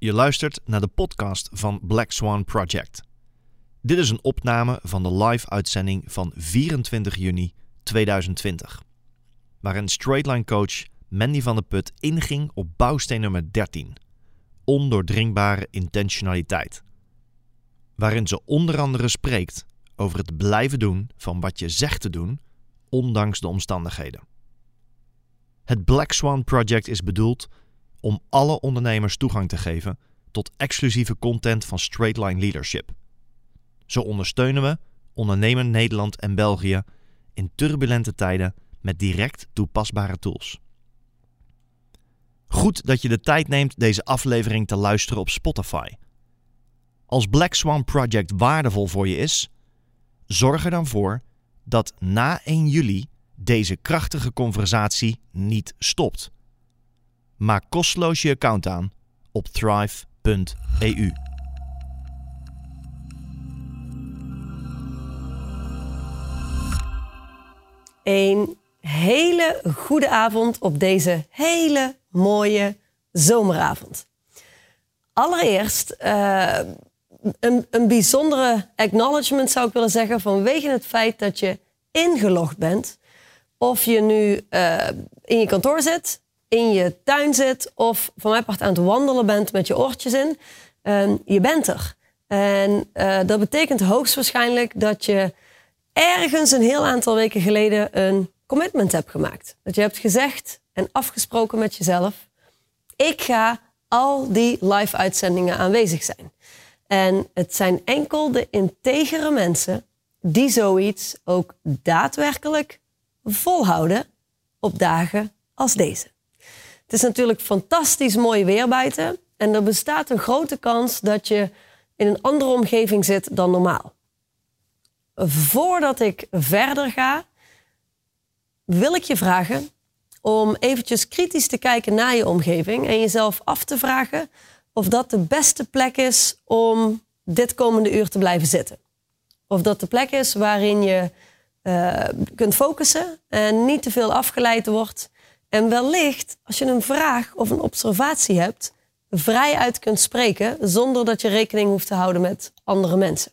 Je luistert naar de podcast van Black Swan Project. Dit is een opname van de live-uitzending van 24 juni 2020, waarin straightline coach Mandy van der Put inging op bouwsteen nummer 13, ondoordringbare intentionaliteit. Waarin ze onder andere spreekt over het blijven doen van wat je zegt te doen, ondanks de omstandigheden. Het Black Swan Project is bedoeld om alle ondernemers toegang te geven tot exclusieve content van Straightline Leadership. Zo ondersteunen we ondernemen Nederland en België in turbulente tijden met direct toepasbare tools. Goed dat je de tijd neemt deze aflevering te luisteren op Spotify. Als Black Swan Project waardevol voor je is, zorg er dan voor dat na 1 juli deze krachtige conversatie niet stopt. Maak kosteloos je account aan op thrive.eu. Een hele goede avond op deze hele mooie zomeravond. Allereerst uh, een, een bijzondere acknowledgement zou ik willen zeggen vanwege het feit dat je ingelogd bent. Of je nu uh, in je kantoor zit, in je tuin zit of van mij part aan het wandelen bent met je oortjes in. Uh, je bent er. En uh, dat betekent hoogstwaarschijnlijk dat je ergens een heel aantal weken geleden een commitment hebt gemaakt. Dat je hebt gezegd en afgesproken met jezelf: ik ga al die live uitzendingen aanwezig zijn. En het zijn enkel de integere mensen die zoiets ook daadwerkelijk volhouden op dagen als deze. Het is natuurlijk fantastisch mooi weer buiten en er bestaat een grote kans dat je in een andere omgeving zit dan normaal. Voordat ik verder ga, wil ik je vragen om eventjes kritisch te kijken naar je omgeving en jezelf af te vragen of dat de beste plek is om dit komende uur te blijven zitten. Of dat de plek is waarin je uh, kunt focussen en niet te veel afgeleid wordt. En wellicht, als je een vraag of een observatie hebt, vrij uit kunt spreken zonder dat je rekening hoeft te houden met andere mensen.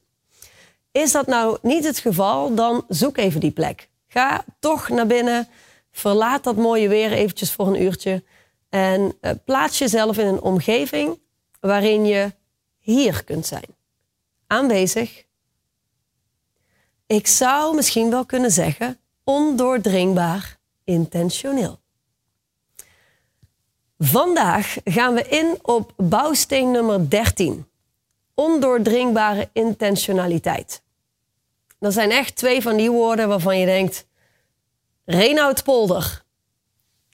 Is dat nou niet het geval, dan zoek even die plek. Ga toch naar binnen, verlaat dat mooie weer eventjes voor een uurtje en uh, plaats jezelf in een omgeving waarin je hier kunt zijn. Aanwezig. Ik zou misschien wel kunnen zeggen ondoordringbaar intentioneel. Vandaag gaan we in op bouwsteen nummer 13. Ondoordringbare intentionaliteit. Dat zijn echt twee van die woorden waarvan je denkt: Reinoud Polder,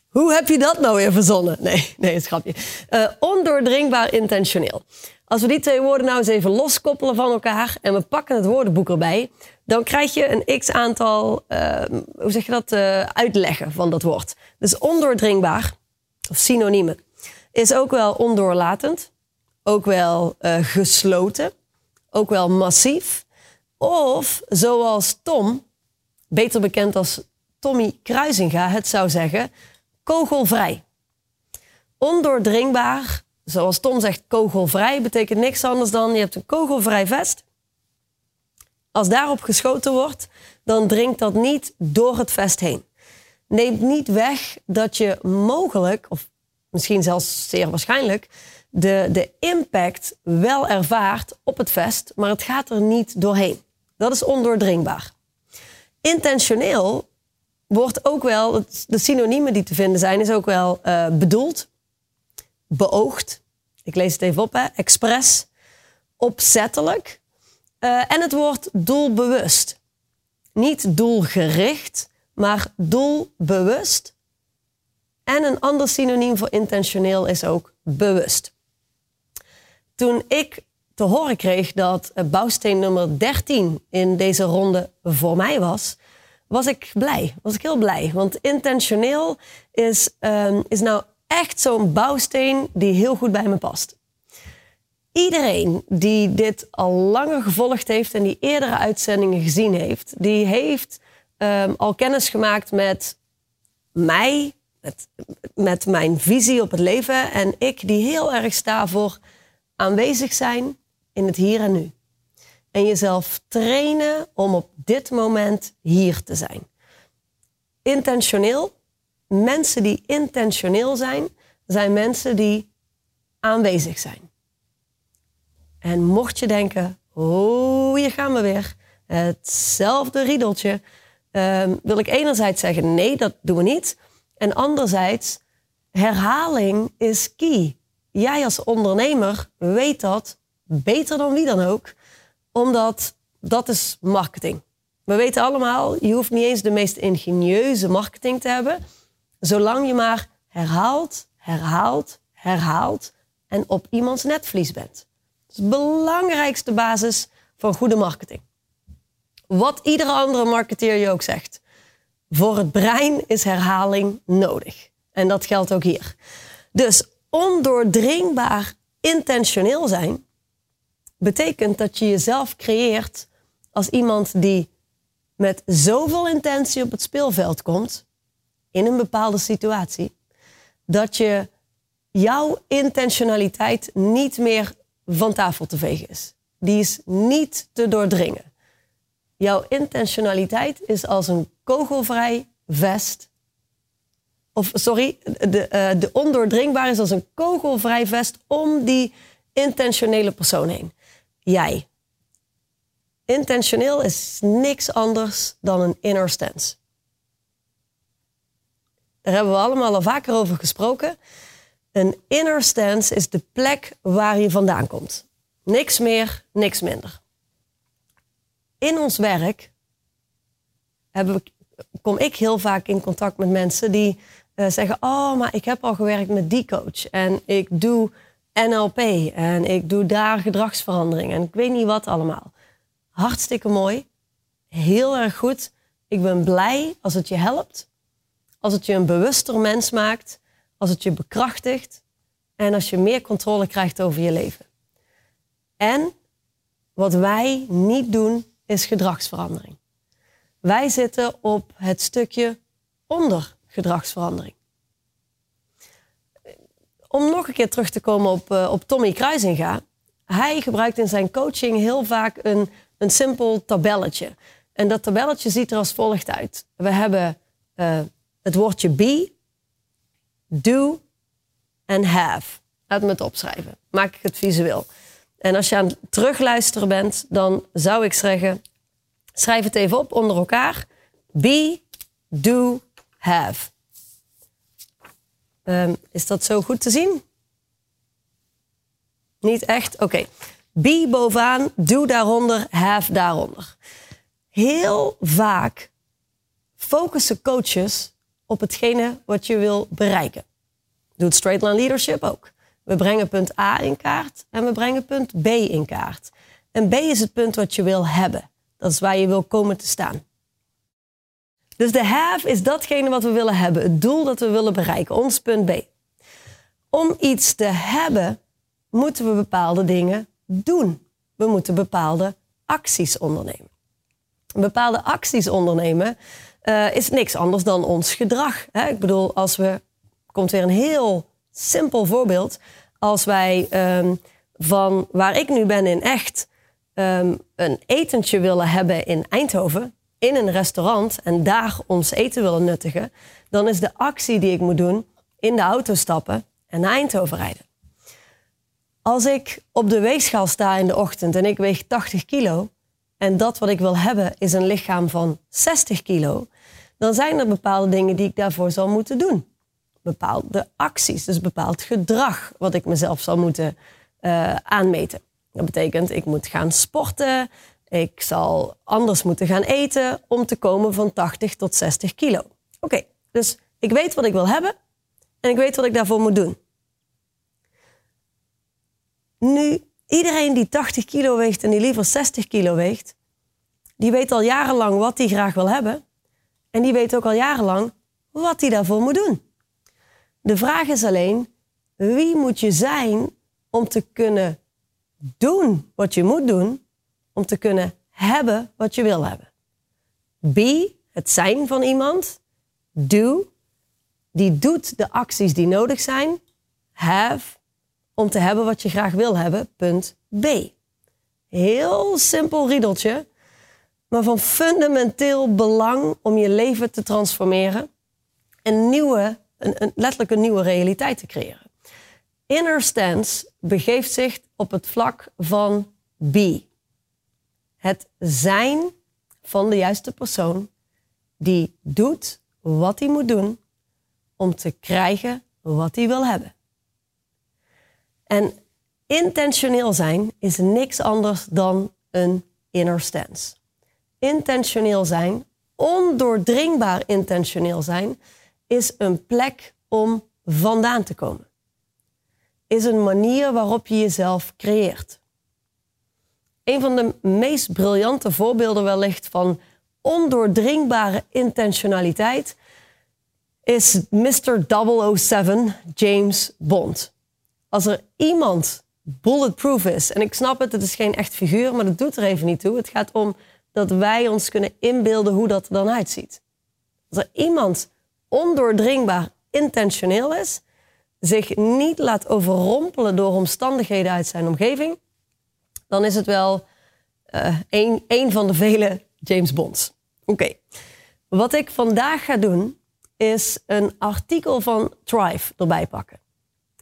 hoe heb je dat nou weer verzonnen? Nee, nee, het grapje. Uh, ondoordringbaar intentioneel. Als we die twee woorden nou eens even loskoppelen van elkaar en we pakken het woordenboek erbij, dan krijg je een x aantal, uh, hoe zeg je dat, uh, uitleggen van dat woord. Dus ondoordringbaar, of synoniemen, is ook wel ondoorlatend, ook wel gesloten, ook wel massief. Of zoals Tom, beter bekend als Tommy Kruisinga, het zou zeggen, kogelvrij. Ondoordringbaar, zoals Tom zegt, kogelvrij betekent niks anders dan je hebt een kogelvrij vest. Als daarop geschoten wordt, dan dringt dat niet door het vest heen. Neemt niet weg dat je mogelijk, of misschien zelfs zeer waarschijnlijk, de, de impact wel ervaart op het vest, maar het gaat er niet doorheen. Dat is ondoordringbaar. Intentioneel wordt ook wel, de synoniemen die te vinden zijn, is ook wel uh, bedoeld, beoogd. Ik lees het even op, hè. Expres, opzettelijk. Uh, en het woord doelbewust. Niet doelgericht, maar doelbewust. En een ander synoniem voor intentioneel is ook bewust. Toen ik te horen kreeg dat bouwsteen nummer 13 in deze ronde voor mij was, was ik blij. Was ik heel blij. Want intentioneel is, um, is nou echt zo'n bouwsteen die heel goed bij me past. Iedereen die dit al langer gevolgd heeft en die eerdere uitzendingen gezien heeft, die heeft um, al kennis gemaakt met mij, met, met mijn visie op het leven. En ik die heel erg sta voor aanwezig zijn in het hier en nu. En jezelf trainen om op dit moment hier te zijn. Intentioneel. Mensen die intentioneel zijn, zijn mensen die aanwezig zijn. En mocht je denken, oh, hier gaan we weer. Hetzelfde riedeltje. Um, wil ik enerzijds zeggen, nee, dat doen we niet. En anderzijds, herhaling is key. Jij als ondernemer weet dat beter dan wie dan ook, omdat dat is marketing. We weten allemaal, je hoeft niet eens de meest ingenieuze marketing te hebben, zolang je maar herhaalt, herhaalt, herhaalt en op iemands netvlies bent. Dat is de belangrijkste basis van goede marketing. Wat iedere andere marketeer je ook zegt. Voor het brein is herhaling nodig. En dat geldt ook hier. Dus ondoordringbaar intentioneel zijn betekent dat je jezelf creëert als iemand die met zoveel intentie op het speelveld komt in een bepaalde situatie, dat je jouw intentionaliteit niet meer van tafel te vegen is. Die is niet te doordringen. Jouw intentionaliteit is als een kogelvrij vest. Of sorry, de, uh, de ondoordringbaar is als een kogelvrij vest om die intentionele persoon heen. Jij. Intentioneel is niks anders dan een inner stance. Daar hebben we allemaal al vaker over gesproken. Een inner stance is de plek waar je vandaan komt. Niks meer, niks minder. In ons werk we, kom ik heel vaak in contact met mensen die uh, zeggen: Oh, maar ik heb al gewerkt met die coach en ik doe NLP en ik doe daar gedragsverandering en ik weet niet wat allemaal. Hartstikke mooi, heel erg goed. Ik ben blij als het je helpt, als het je een bewuster mens maakt, als het je bekrachtigt en als je meer controle krijgt over je leven. En wat wij niet doen, is gedragsverandering. Wij zitten op het stukje onder gedragsverandering. Om nog een keer terug te komen op, uh, op Tommy Kruisinga. Hij gebruikt in zijn coaching heel vaak een, een simpel tabelletje. En dat tabelletje ziet er als volgt uit. We hebben uh, het woordje be, do en have. Laat me het opschrijven. Maak ik het visueel. En als je aan het terugluisteren bent, dan zou ik zeggen: schrijf het even op onder elkaar. Be, do, have. Um, is dat zo goed te zien? Niet echt? Oké. Be bovenaan, do daaronder, have daaronder. Heel vaak focussen coaches op hetgene wat je wil bereiken. Doet Straight Line Leadership ook. We brengen punt A in kaart en we brengen punt B in kaart. En B is het punt wat je wil hebben. Dat is waar je wil komen te staan. Dus de have is datgene wat we willen hebben, het doel dat we willen bereiken, ons punt B. Om iets te hebben, moeten we bepaalde dingen doen. We moeten bepaalde acties ondernemen. Bepaalde acties ondernemen uh, is niks anders dan ons gedrag. Hè? Ik bedoel, als we. Komt weer een heel simpel voorbeeld. Als wij um, van waar ik nu ben in echt um, een etentje willen hebben in Eindhoven, in een restaurant en daar ons eten willen nuttigen, dan is de actie die ik moet doen in de auto stappen en naar Eindhoven rijden. Als ik op de weegschaal sta in de ochtend en ik weeg 80 kilo en dat wat ik wil hebben is een lichaam van 60 kilo, dan zijn er bepaalde dingen die ik daarvoor zal moeten doen. Bepaalde acties, dus bepaald gedrag wat ik mezelf zal moeten uh, aanmeten. Dat betekent, ik moet gaan sporten, ik zal anders moeten gaan eten om te komen van 80 tot 60 kilo. Oké, dus ik weet wat ik wil hebben en ik weet wat ik daarvoor moet doen. Nu, iedereen die 80 kilo weegt en die liever 60 kilo weegt, die weet al jarenlang wat hij graag wil hebben. En die weet ook al jarenlang wat hij daarvoor moet doen. De vraag is alleen, wie moet je zijn om te kunnen doen wat je moet doen om te kunnen hebben wat je wil hebben. Be, het zijn van iemand. Do, die doet de acties die nodig zijn. Have, om te hebben wat je graag wil hebben. Punt B. Heel simpel riedeltje, maar van fundamenteel belang om je leven te transformeren en nieuwe, een, letterlijk een nieuwe realiteit te creëren. Inner stance begeeft zich op het vlak van B. Het zijn van de juiste persoon die doet wat hij moet doen om te krijgen wat hij wil hebben. En intentioneel zijn is niks anders dan een inner stance. Intentioneel zijn, ondoordringbaar intentioneel zijn, is een plek om vandaan te komen. Is een manier waarop je jezelf creëert. Een van de meest briljante voorbeelden wellicht van ondoordringbare intentionaliteit is Mr. 007 James Bond. Als er iemand bulletproof is, en ik snap het, het is geen echt figuur, maar dat doet er even niet toe. Het gaat om dat wij ons kunnen inbeelden hoe dat er dan uitziet. Als er iemand ondoordringbaar intentioneel is, zich niet laat overrompelen door omstandigheden uit zijn omgeving, dan is het wel uh, een, van de vele James Bonds. Oké. Wat ik vandaag ga doen, is een artikel van Thrive erbij pakken.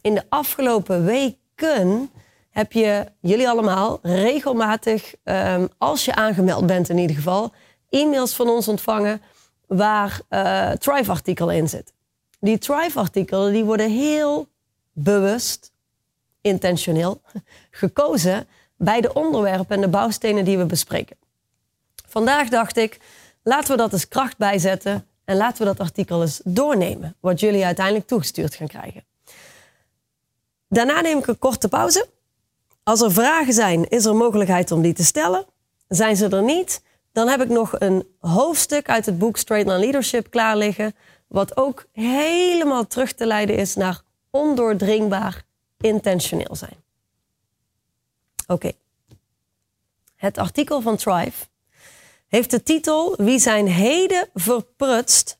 In de afgelopen weken heb je, jullie allemaal, regelmatig, um, als je aangemeld bent in ieder geval, e-mails van ons ontvangen waar uh, Thrive-artikelen in zitten. Die Thrive-artikelen die worden heel bewust, intentioneel, gekozen bij de onderwerpen en de bouwstenen die we bespreken. Vandaag dacht ik, laten we dat eens kracht bijzetten en laten we dat artikel eens doornemen, wat jullie uiteindelijk toegestuurd gaan krijgen. Daarna neem ik een korte pauze. Als er vragen zijn, is er mogelijkheid om die te stellen. Zijn ze er niet, dan heb ik nog een hoofdstuk uit het boek Straight Line Leadership klaar liggen, wat ook helemaal terug te leiden is naar ondoordringbaar intentioneel zijn. Oké. Het artikel van Thrive heeft de titel Wie zijn heden verprutst,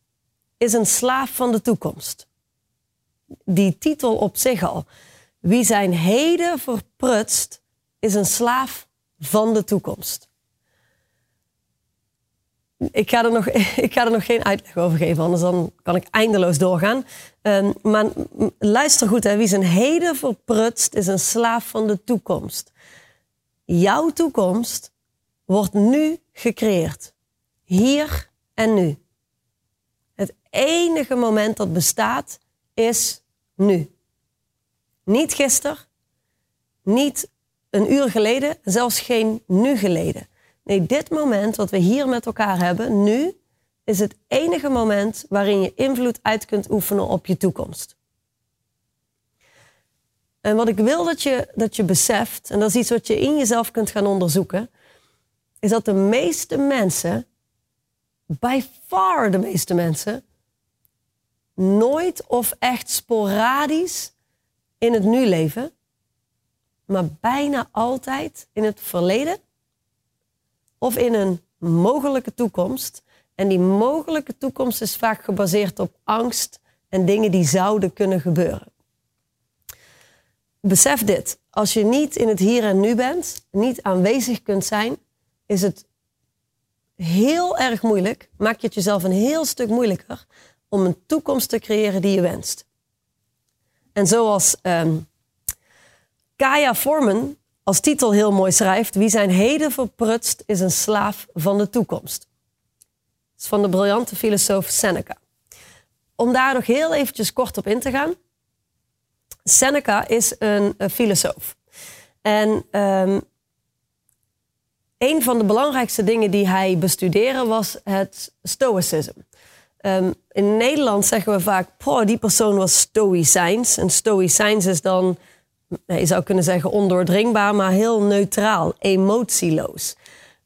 is een slaaf van de toekomst. Die titel op zich al. Wie zijn heden verprutst, is een slaaf van de toekomst. Ik ga, er nog, ik ga er nog geen uitleg over geven, anders dan kan ik eindeloos doorgaan. Um, maar luister goed, hè. wie zijn heden verprutst, is een slaaf van de toekomst. Jouw toekomst wordt nu gecreëerd. Hier en nu. Het enige moment dat bestaat is nu. Niet gisteren, niet een uur geleden, zelfs geen nu geleden. Nee, dit moment wat we hier met elkaar hebben, nu, is het enige moment waarin je invloed uit kunt oefenen op je toekomst. En wat ik wil dat je, dat je beseft, en dat is iets wat je in jezelf kunt gaan onderzoeken, is dat de meeste mensen, by far de meeste mensen, nooit of echt sporadisch in het nu leven, maar bijna altijd in het verleden of in een mogelijke toekomst. En die mogelijke toekomst is vaak gebaseerd op angst en dingen die zouden kunnen gebeuren. Besef dit. Als je niet in het hier en nu bent, niet aanwezig kunt zijn, is het heel erg moeilijk, maak je het jezelf een heel stuk moeilijker om een toekomst te creëren die je wenst. En zoals um, Kaya Forman als titel heel mooi schrijft: Wie zijn heden verprutst, is een slaaf van de toekomst. Is van de briljante filosoof Seneca. Om daar nog heel eventjes kort op in te gaan. Seneca is een, een filosoof. En um, een van de belangrijkste dingen die hij bestudeerde was het stoïcisme. Um, in Nederland zeggen we vaak, die persoon was stoïcijns. En stoïcijns is dan, je zou kunnen zeggen ondoordringbaar, maar heel neutraal, emotieloos.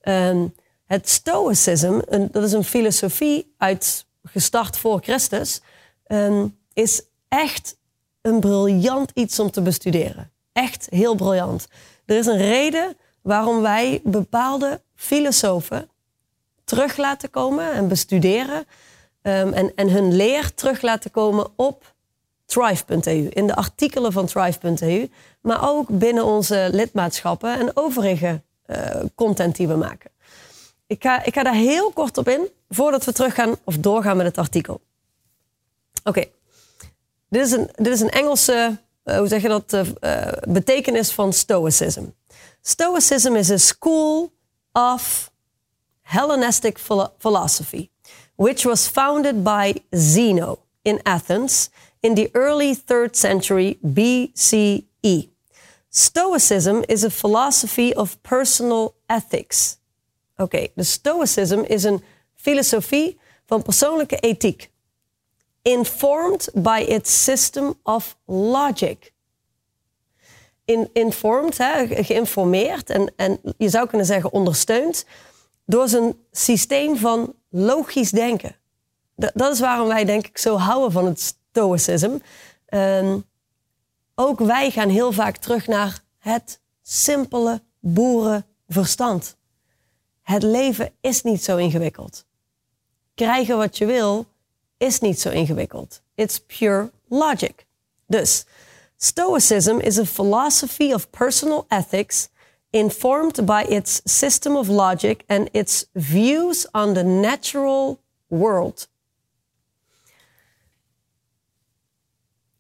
Um, het stoïcisme, dat is een filosofie uit, gestart voor Christus, um, is echt een briljant iets om te bestuderen. Echt heel briljant. Er is een reden waarom wij bepaalde filosofen terug laten komen en bestuderen um, en, en hun leer terug laten komen op thrive.eu, in de artikelen van thrive.eu, maar ook binnen onze lidmaatschappen en overige uh, content die we maken. Ik ga, ik ga daar heel kort op in, voordat we teruggaan of doorgaan met het artikel. Oké, dit, is een, dit is een Engelse, uh, hoe zeg je dat, uh, betekenis van Stoicism. Stoicism is a school of Hellenistic philosophy, which was founded by Zeno in Athens in the early 3rd century BCE. Stoicism is a philosophy of personal ethics. Oké, de Stoicism is een filosofie van persoonlijke ethiek. Informed by its system of logic. In, informed, hè, geïnformeerd en, en je zou kunnen zeggen ondersteund door zijn systeem van logisch denken. dat is waarom wij denk ik zo houden van het stoicism. Um, ook wij gaan heel vaak terug naar het simpele boerenverstand. Het leven is niet zo ingewikkeld. Krijgen wat je wil is niet zo ingewikkeld. It's pure logic. Dus, Stoicism is a philosophy of personal ethics informed by its system of logic and its views on the natural world.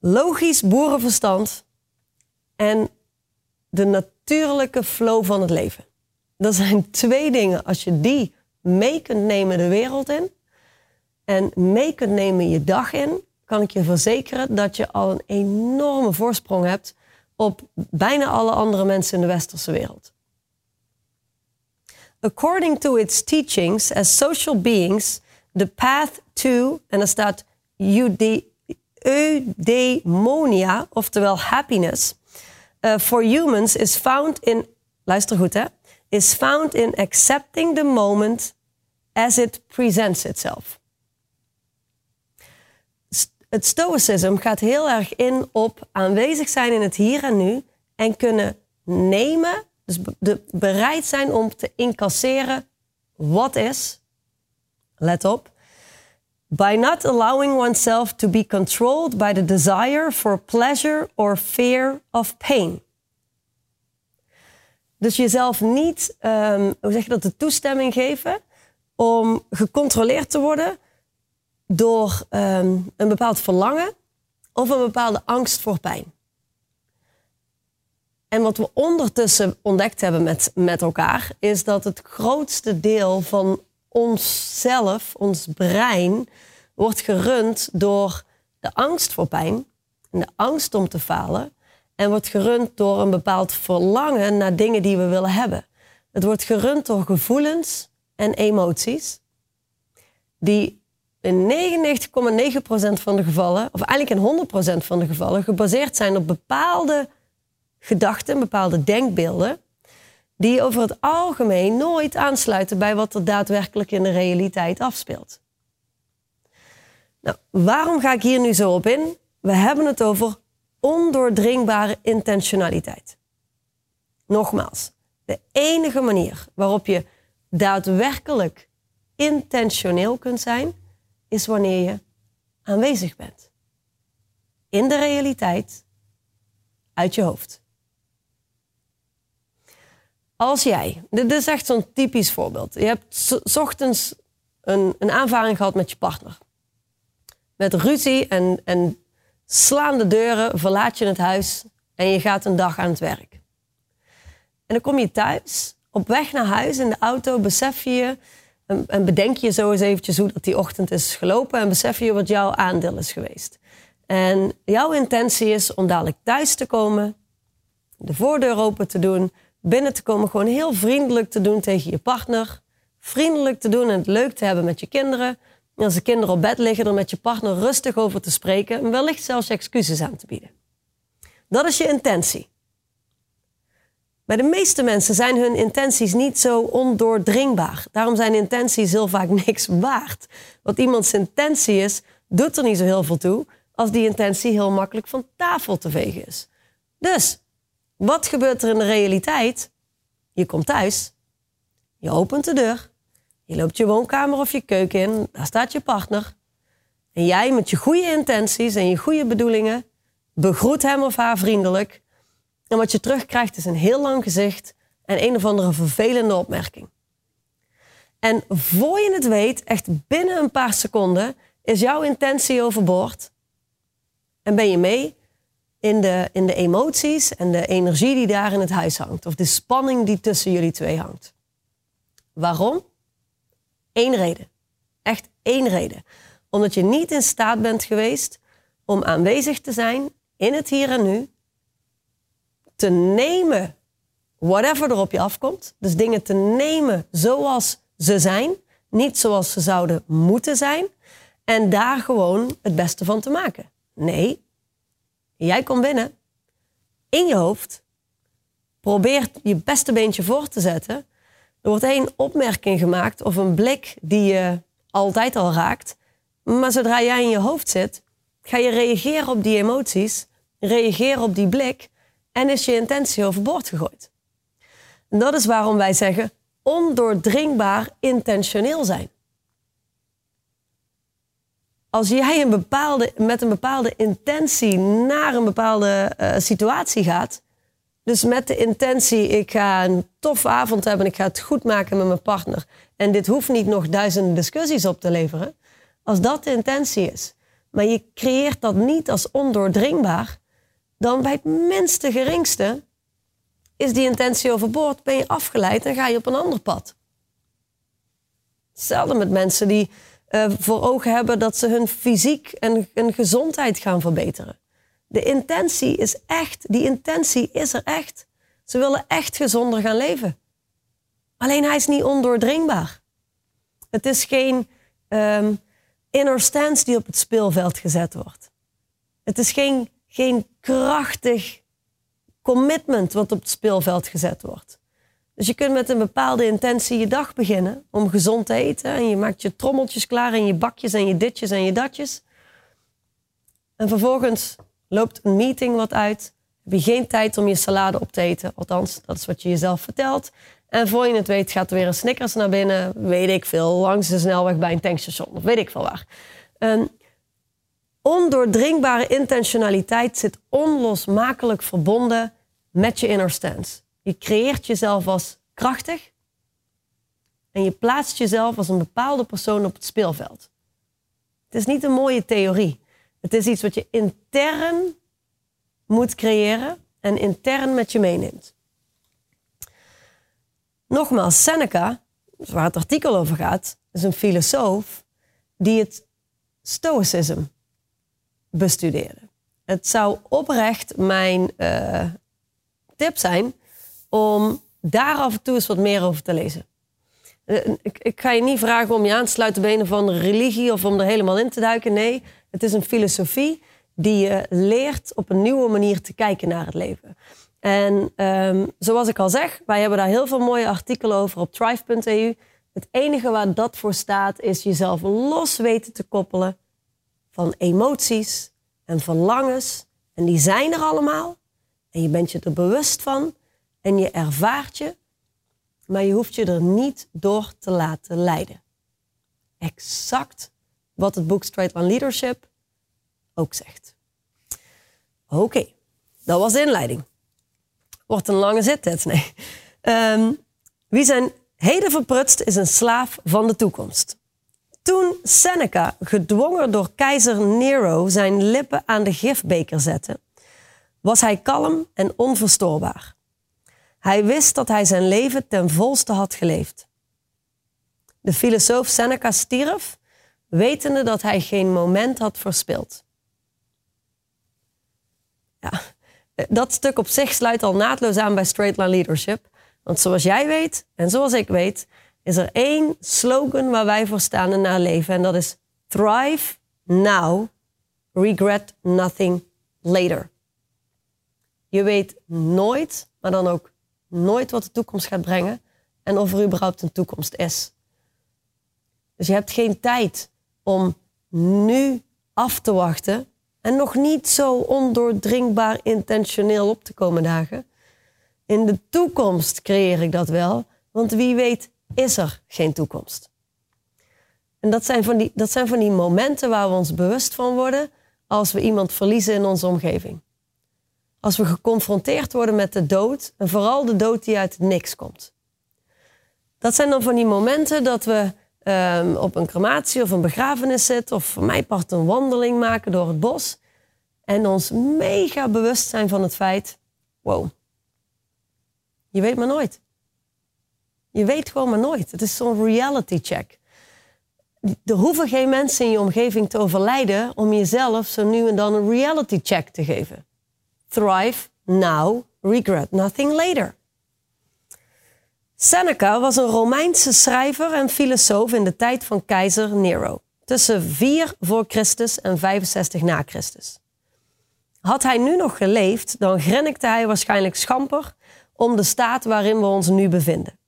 Logisch boerenverstand en de natuurlijke flow van het leven. Dat zijn twee dingen. Als je die mee kunt nemen de wereld in en mee kunt nemen je dag in, kan ik je verzekeren dat je al een enorme voorsprong hebt op bijna alle andere mensen in de westerse wereld. According to its teachings as social beings, the path to, en er staat eudaimonia, oftewel happiness, uh, for humans is found in, luister goed hè, is found in accepting the moment as it presents itself. Het stoicism gaat heel erg in op aanwezig zijn in het hier en nu en kunnen nemen, dus de, bereid zijn om te incasseren wat is. Let op. By not allowing oneself to be controlled by the desire for pleasure or fear of pain. Dus jezelf niet, um, hoe zeg je dat, de toestemming geven om gecontroleerd te worden door um, een bepaald verlangen of een bepaalde angst voor pijn. En wat we ondertussen ontdekt hebben met, met elkaar, is dat het grootste deel van onszelf, ons brein, wordt gerund door de angst voor pijn en de angst om te falen. En wordt gerund door een bepaald verlangen naar dingen die we willen hebben. Het wordt gerund door gevoelens en emoties die in 99,9% van de gevallen, of eigenlijk in 100% van de gevallen, gebaseerd zijn op bepaalde gedachten, bepaalde denkbeelden, die over het algemeen nooit aansluiten bij wat er daadwerkelijk in de realiteit afspeelt. Nou, waarom ga ik hier nu zo op in? We hebben het over ondoordringbare intentionaliteit. Nogmaals, de enige manier waarop je daadwerkelijk intentioneel kunt zijn, is wanneer je aanwezig bent. In de realiteit, uit je hoofd. Als jij, dit is echt zo'n typisch voorbeeld. Je hebt s ochtends een, een aanvaring gehad met je partner. Met ruzie en, en slaande deuren verlaat je het huis en je gaat een dag aan het werk. En dan kom je thuis, op weg naar huis in de auto besef je en, bedenk je zo eens eventjes hoe dat die ochtend is gelopen en besef je wat jouw aandeel is geweest. En jouw intentie is om dadelijk thuis te komen, de voordeur open te doen, binnen te komen, gewoon heel vriendelijk te doen tegen je partner, vriendelijk te doen en het leuk te hebben met je kinderen. En als de kinderen op bed liggen, er met je partner rustig over te spreken en wellicht zelfs excuses aan te bieden. Dat is je intentie. Bij de meeste mensen zijn hun intenties niet zo ondoordringbaar. Daarom zijn intenties heel vaak niks waard. Wat iemands intentie is, doet er niet zo heel veel toe als die intentie heel makkelijk van tafel te vegen is. Dus, wat gebeurt er in de realiteit? Je komt thuis, je opent de deur, je loopt je woonkamer of je keuken in, daar staat je partner. En jij met je goede intenties en je goede bedoelingen begroet hem of haar vriendelijk. En wat je terugkrijgt is een heel lang gezicht en een of andere vervelende opmerking. En voor je het weet, echt binnen een paar seconden, is jouw intentie overboord. En ben je mee in de, in de emoties en de energie die daar in het huis hangt. Of de spanning die tussen jullie twee hangt. Waarom? Eén reden. Echt één reden. Omdat je niet in staat bent geweest om aanwezig te zijn in het hier en nu. Te nemen whatever er op je afkomt. Dus dingen te nemen zoals ze zijn. Niet zoals ze zouden moeten zijn. En daar gewoon het beste van te maken. Nee, jij komt binnen in je hoofd. Probeert je beste beentje voor te zetten. Er wordt één opmerking gemaakt of een blik die je altijd al raakt. Maar zodra jij in je hoofd zit, ga je reageren op die emoties, reageren op die blik en is je intentie overboord gegooid. En dat is waarom wij zeggen ondoordringbaar intentioneel zijn. Als jij een bepaalde, met een bepaalde intentie naar een bepaalde uh, situatie gaat, dus met de intentie, ik ga een toffe avond hebben, ik ga het goed maken met mijn partner. En dit hoeft niet nog duizenden discussies op te leveren. Als dat de intentie is, maar je creëert dat niet als ondoordringbaar, dan bij het minste geringste is die intentie overboord, ben je afgeleid en ga je op een ander pad. Hetzelfde met mensen die uh, voor ogen hebben dat ze hun fysiek en hun gezondheid gaan verbeteren. De intentie is echt, die intentie is er echt. Ze willen echt gezonder gaan leven. Alleen hij is niet ondoordringbaar. Het is geen um, inner stance die op het speelveld gezet wordt. Het is geen, geen krachtig commitment wat op het speelveld gezet wordt. Dus je kunt met een bepaalde intentie je dag beginnen om gezond te eten. En je maakt je trommeltjes klaar en je bakjes en je ditjes en je datjes. En vervolgens loopt een meeting wat uit. Heb je geen tijd om je salade op te eten. Althans, dat is wat je jezelf vertelt. En voor je het weet gaat er weer een Snickers naar binnen. Weet ik veel. Langs de snelweg bij een tankstation. Of weet ik veel waar. Ondoordringbare intentionaliteit zit onlosmakelijk verbonden met je inner stance. Je creëert jezelf als krachtig. En je plaatst jezelf als een bepaalde persoon op het speelveld. Het is niet een mooie theorie. Het is iets wat je intern moet creëren en intern met je meeneemt. Nogmaals, Seneca, waar het artikel over gaat, is een filosoof die het stoïcisme bestudeerde. Het zou oprecht mijn uh, tip zijn om daar af en toe eens wat meer over te lezen. Eh, ik, ik, ga je niet vragen om je aan te sluiten bij een religie of om er helemaal in te duiken. Nee, het is een filosofie die je leert op een nieuwe manier te kijken naar het leven. En um, zoals ik al zeg, wij hebben daar heel veel mooie artikelen over op thrive.eu. Het enige waar dat voor staat is jezelf los weten te koppelen van emoties en verlangens. En die zijn er allemaal. En je bent je er bewust van en je ervaart je, maar je hoeft je er niet door te laten leiden. Exact wat het boek Straight Line Leadership ook zegt. Oké, dat was de inleiding. Wordt een lange zit, Nee. Um, wie zijn heden verprutst is een slaaf van de toekomst. Toen Seneca, gedwongen door keizer Nero, zijn lippen aan de gifbeker zette, was hij kalm en onverstoorbaar. Hij wist dat hij zijn leven ten volste had geleefd. De filosoof Seneca stierf, wetende dat hij geen moment had verspild. Ja, dat stuk op zich sluit al naadloos aan bij Straight Line Leadership. Want zoals jij weet en zoals ik weet, is er één slogan waar wij voor staan in haar leven. En dat is Thrive now, regret nothing later. Je weet nooit, maar dan ook nooit wat de toekomst gaat brengen en of er überhaupt een toekomst is. Dus je hebt geen tijd om nu af te wachten en nog niet zo ondoordringbaar intentioneel op te komen dagen. In de toekomst creëer ik dat wel, want wie weet is er geen toekomst. En dat zijn, van die, dat zijn van die momenten waar we ons bewust van worden als we iemand verliezen in onze omgeving. Als we geconfronteerd worden met de dood, en vooral de dood die uit het niks komt. Dat zijn dan van die momenten dat we um, op een crematie of een begrafenis zitten, of voor mij part een wandeling maken door het bos. En ons mega bewust zijn van het feit: wow, je weet maar nooit. Je weet gewoon maar nooit. Het is zo'n reality check. Er hoeven geen mensen in je omgeving te overlijden om jezelf zo nu en dan een reality check te geven. Thrive now, regret nothing later. Seneca was een Romeinse schrijver en filosoof in de tijd van keizer Nero, tussen 4 voor Christus en 65 na Christus. Had hij nu nog geleefd, dan grinnikte hij waarschijnlijk schamper om de staat waarin we ons nu bevinden.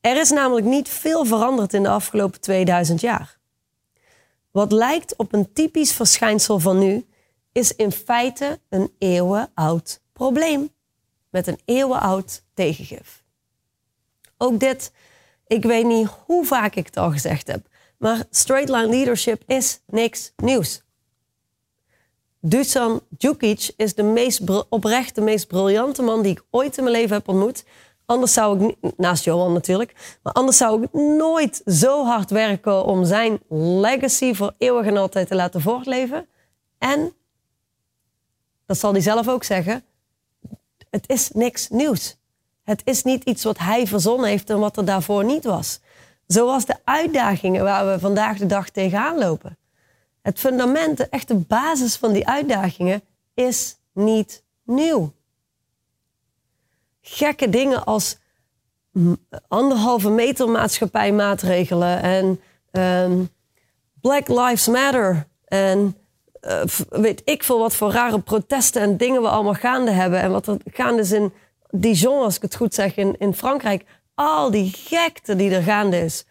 Er is namelijk niet veel veranderd in de afgelopen 2000 jaar. Wat lijkt op een typisch verschijnsel van nu, is in feite een eeuwenoud probleem met een eeuwenoud tegengif. Ook dit, ik weet niet hoe vaak ik het al gezegd heb, maar straight line leadership is niks nieuws. Dusan Djukic is de meest oprecht de meest briljante man die ik ooit in mijn leven heb ontmoet. Anders zou ik, naast Johan natuurlijk, maar anders zou ik nooit zo hard werken om zijn legacy voor eeuwig en altijd te laten voortleven. En, dat zal hij zelf ook zeggen, het is niks nieuws. Het is niet iets wat hij verzonnen heeft en wat er daarvoor niet was. Zoals de uitdagingen waar we vandaag de dag tegenaan lopen. Het fundament, de echte basis van die uitdagingen is niet nieuw. Gekke dingen als anderhalve meter maatschappijmaatregelen en um, Black Lives Matter en uh, weet ik veel wat voor rare protesten en dingen we allemaal gaande hebben en wat er gaande is in Dijon, als ik het goed zeg, in, in Frankrijk. Al die gekte die er gaande is.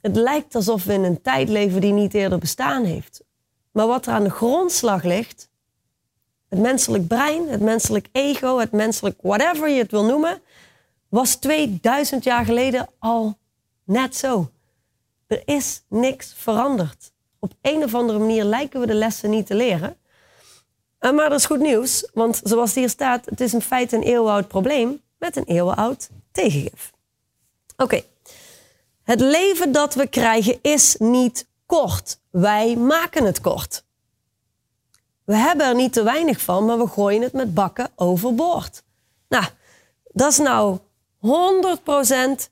Het lijkt alsof we in een tijd leven die niet eerder bestaan heeft. Maar wat er aan de grondslag ligt, het menselijk brein, het menselijk ego, het menselijk whatever je het wil noemen, was 2000 jaar geleden al net zo. Er is niks veranderd. Op een of andere manier lijken we de lessen niet te leren. Eh, maar dat is goed nieuws, want zoals hier staat, het is in feite een eeuwenoud probleem met een eeuwenoud tegengif. Oké, het leven dat we krijgen is niet kort. Wij maken het kort. We hebben er niet te weinig van, maar we gooien het met bakken overboord. Nou, dat is nou 100%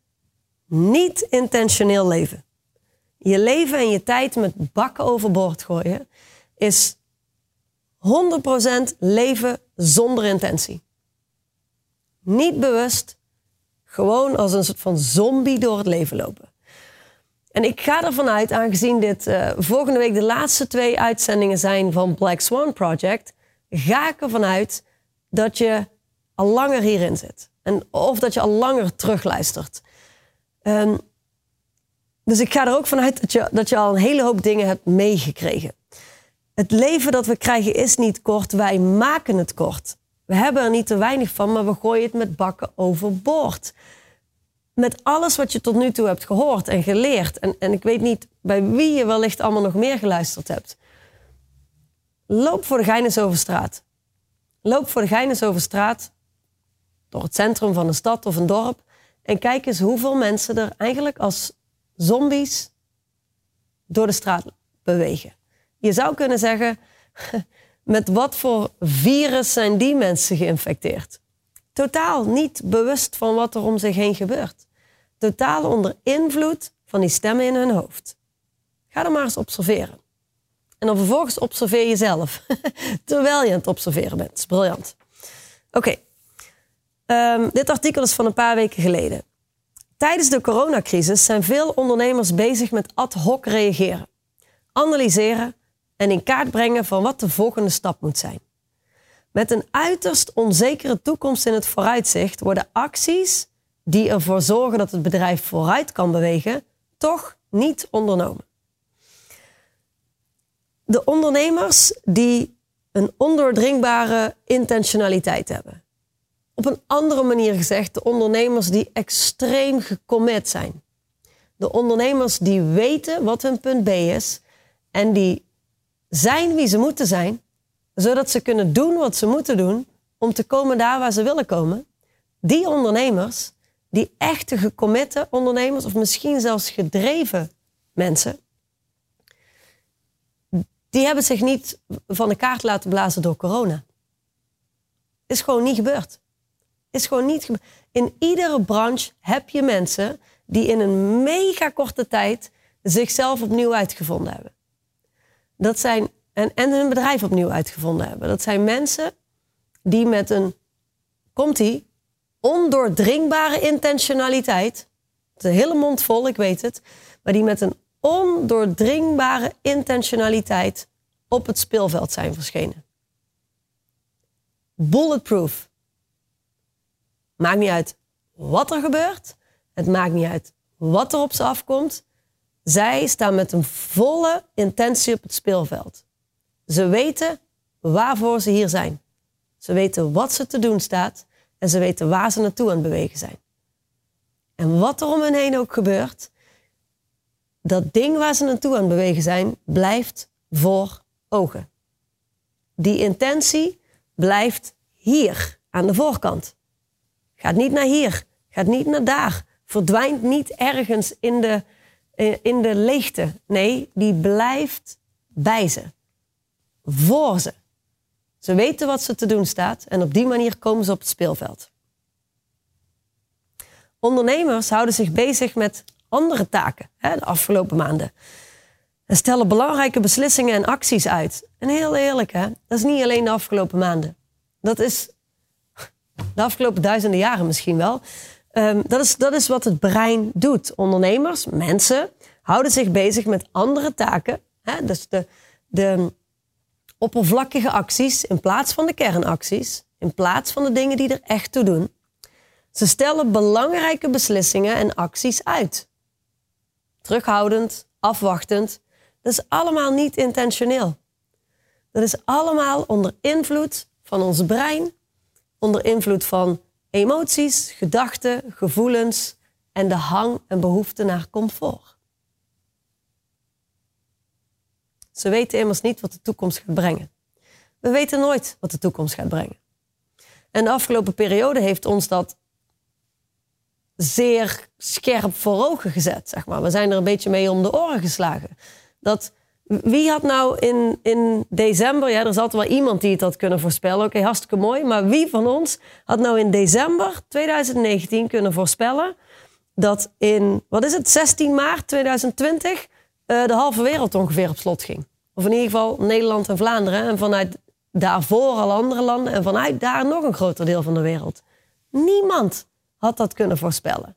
niet intentioneel leven. Je leven en je tijd met bakken overboord gooien is 100% leven zonder intentie. Niet bewust, gewoon als een soort van zombie door het leven lopen. En ik ga ervan uit, aangezien dit uh, volgende week de laatste twee uitzendingen zijn van Black Swan Project, ga ik ervan uit dat je al langer hierin zit. En of dat je al langer terugluistert. Um, dus ik ga er ook vanuit dat je, dat je al een hele hoop dingen hebt meegekregen. Het leven dat we krijgen is niet kort, wij maken het kort. We hebben er niet te weinig van, maar we gooien het met bakken overboord. Met alles wat je tot nu toe hebt gehoord en geleerd. En, en ik weet niet bij wie je wellicht allemaal nog meer geluisterd hebt. Loop voor de geines over straat. Loop voor de geines over straat. Door het centrum van een stad of een dorp. En kijk eens hoeveel mensen er eigenlijk als zombies door de straat bewegen. Je zou kunnen zeggen, met wat voor virus zijn die mensen geïnfecteerd? Totaal niet bewust van wat er om zich heen gebeurt. Totaal onder invloed van die stemmen in hun hoofd. Ga er maar eens observeren. En dan vervolgens observeer jezelf. Terwijl je aan het observeren bent. Briljant. Oké. Ehm, dit artikel is van een paar weken geleden. Tijdens de coronacrisis zijn veel ondernemers bezig met ad hoc reageren. Analyseren, en in kaart brengen van wat de volgende stap moet zijn. Met een uiterst onzekere toekomst in het vooruitzicht worden acties die ervoor zorgen dat het bedrijf vooruit kan bewegen, toch niet ondernomen. De ondernemers die een ondoordringbare intentionaliteit hebben. Op een andere manier gezegd, de ondernemers die extreem gecommit zijn. De ondernemers die weten wat hun punt B is en die zijn wie ze moeten zijn, zodat ze kunnen doen wat ze moeten doen om te komen daar waar ze willen komen. Die ondernemers, die echte gecommitte ondernemers of misschien zelfs gedreven mensen, die hebben zich niet van de kaart laten blazen door corona. Is gewoon niet gebeurd. Is gewoon niet. In iedere branche heb je mensen die in een mega korte tijd zichzelf opnieuw uitgevonden hebben. Dat zijn, en, en hun bedrijf opnieuw uitgevonden hebben. Dat zijn mensen die met een, komt die, ondoordringbare intentionaliteit, een hele mond vol, ik weet het, maar die met een ondoordringbare intentionaliteit op het speelveld zijn verschenen. Bulletproof. Maakt niet uit wat er gebeurt. Het maakt niet uit wat er op ze afkomt. Zij staan met een volle intentie op het speelveld. Ze weten waarvoor ze hier zijn. Ze weten wat ze te doen staat en ze weten waar ze naartoe aan het bewegen zijn. En wat er om hen heen ook gebeurt, dat ding waar ze naartoe aan het bewegen zijn, blijft voor ogen. Die intentie blijft hier aan de voorkant. Gaat niet naar hier, gaat niet naar daar, verdwijnt niet ergens in de, in de leegte. Nee, die blijft bij ze, voor ze. Ze weten wat ze te doen staat en op die manier komen ze op het speelveld. Ondernemers houden zich bezig met andere taken hè, de afgelopen maanden. En stellen belangrijke beslissingen en acties uit. En heel eerlijk, hè, dat is niet alleen de afgelopen maanden. Dat is de afgelopen duizenden jaren misschien wel. Um, dat, is, dat is wat het brein doet. Ondernemers, mensen, houden zich bezig met andere taken. Hè, dus de, de oppervlakkige acties in plaats van de kernacties. In plaats van de dingen die er echt toe doen. Ze stellen belangrijke beslissingen en acties uit. Terughoudend, afwachtend. Dat is allemaal niet intentioneel. Dat is allemaal onder invloed van ons brein, onder invloed van emoties, gedachten, gevoelens en de hang en behoefte naar comfort. Ze weten immers niet wat de toekomst gaat brengen. We weten nooit wat de toekomst gaat brengen. En de afgelopen periode heeft ons dat zeer scherp voor ogen gezet. Zeg maar. We zijn er een beetje mee om de oren geslagen. Dat, wie had nou in, in december, ja, er zat wel iemand die het had kunnen voorspellen. Oké, hartstikke mooi. Maar wie van ons had nou in december 2019 kunnen voorspellen dat in, wat is het, 16 maart 2020 uh, de halve wereld ongeveer op slot ging? Of in ieder geval Nederland en Vlaanderen. En vanuit daarvoor al andere landen. En vanuit daar nog een groter deel van de wereld. Niemand had dat kunnen voorspellen.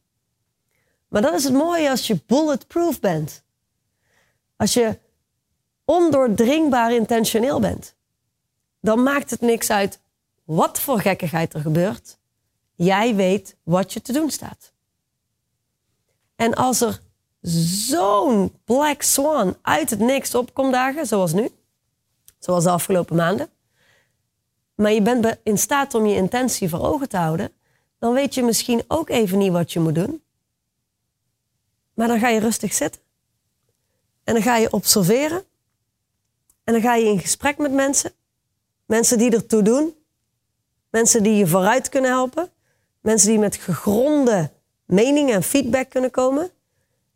Maar dat is het mooie als je bulletproof bent. Als je ondoordringbaar intentioneel bent. Dan maakt het niks uit wat voor gekkigheid er gebeurt. Jij weet wat je te doen staat. En als er zo'n black swan uit het niks opkomt dagen, zoals nu, zoals de afgelopen maanden, maar je bent in staat om je intentie voor ogen te houden, dan weet je misschien ook even niet wat je moet doen. Maar dan ga je rustig zitten. En dan ga je observeren. En dan ga je in gesprek met mensen. Mensen die ertoe doen. Mensen die je vooruit kunnen helpen. Mensen die met gegronde meningen en feedback kunnen komen.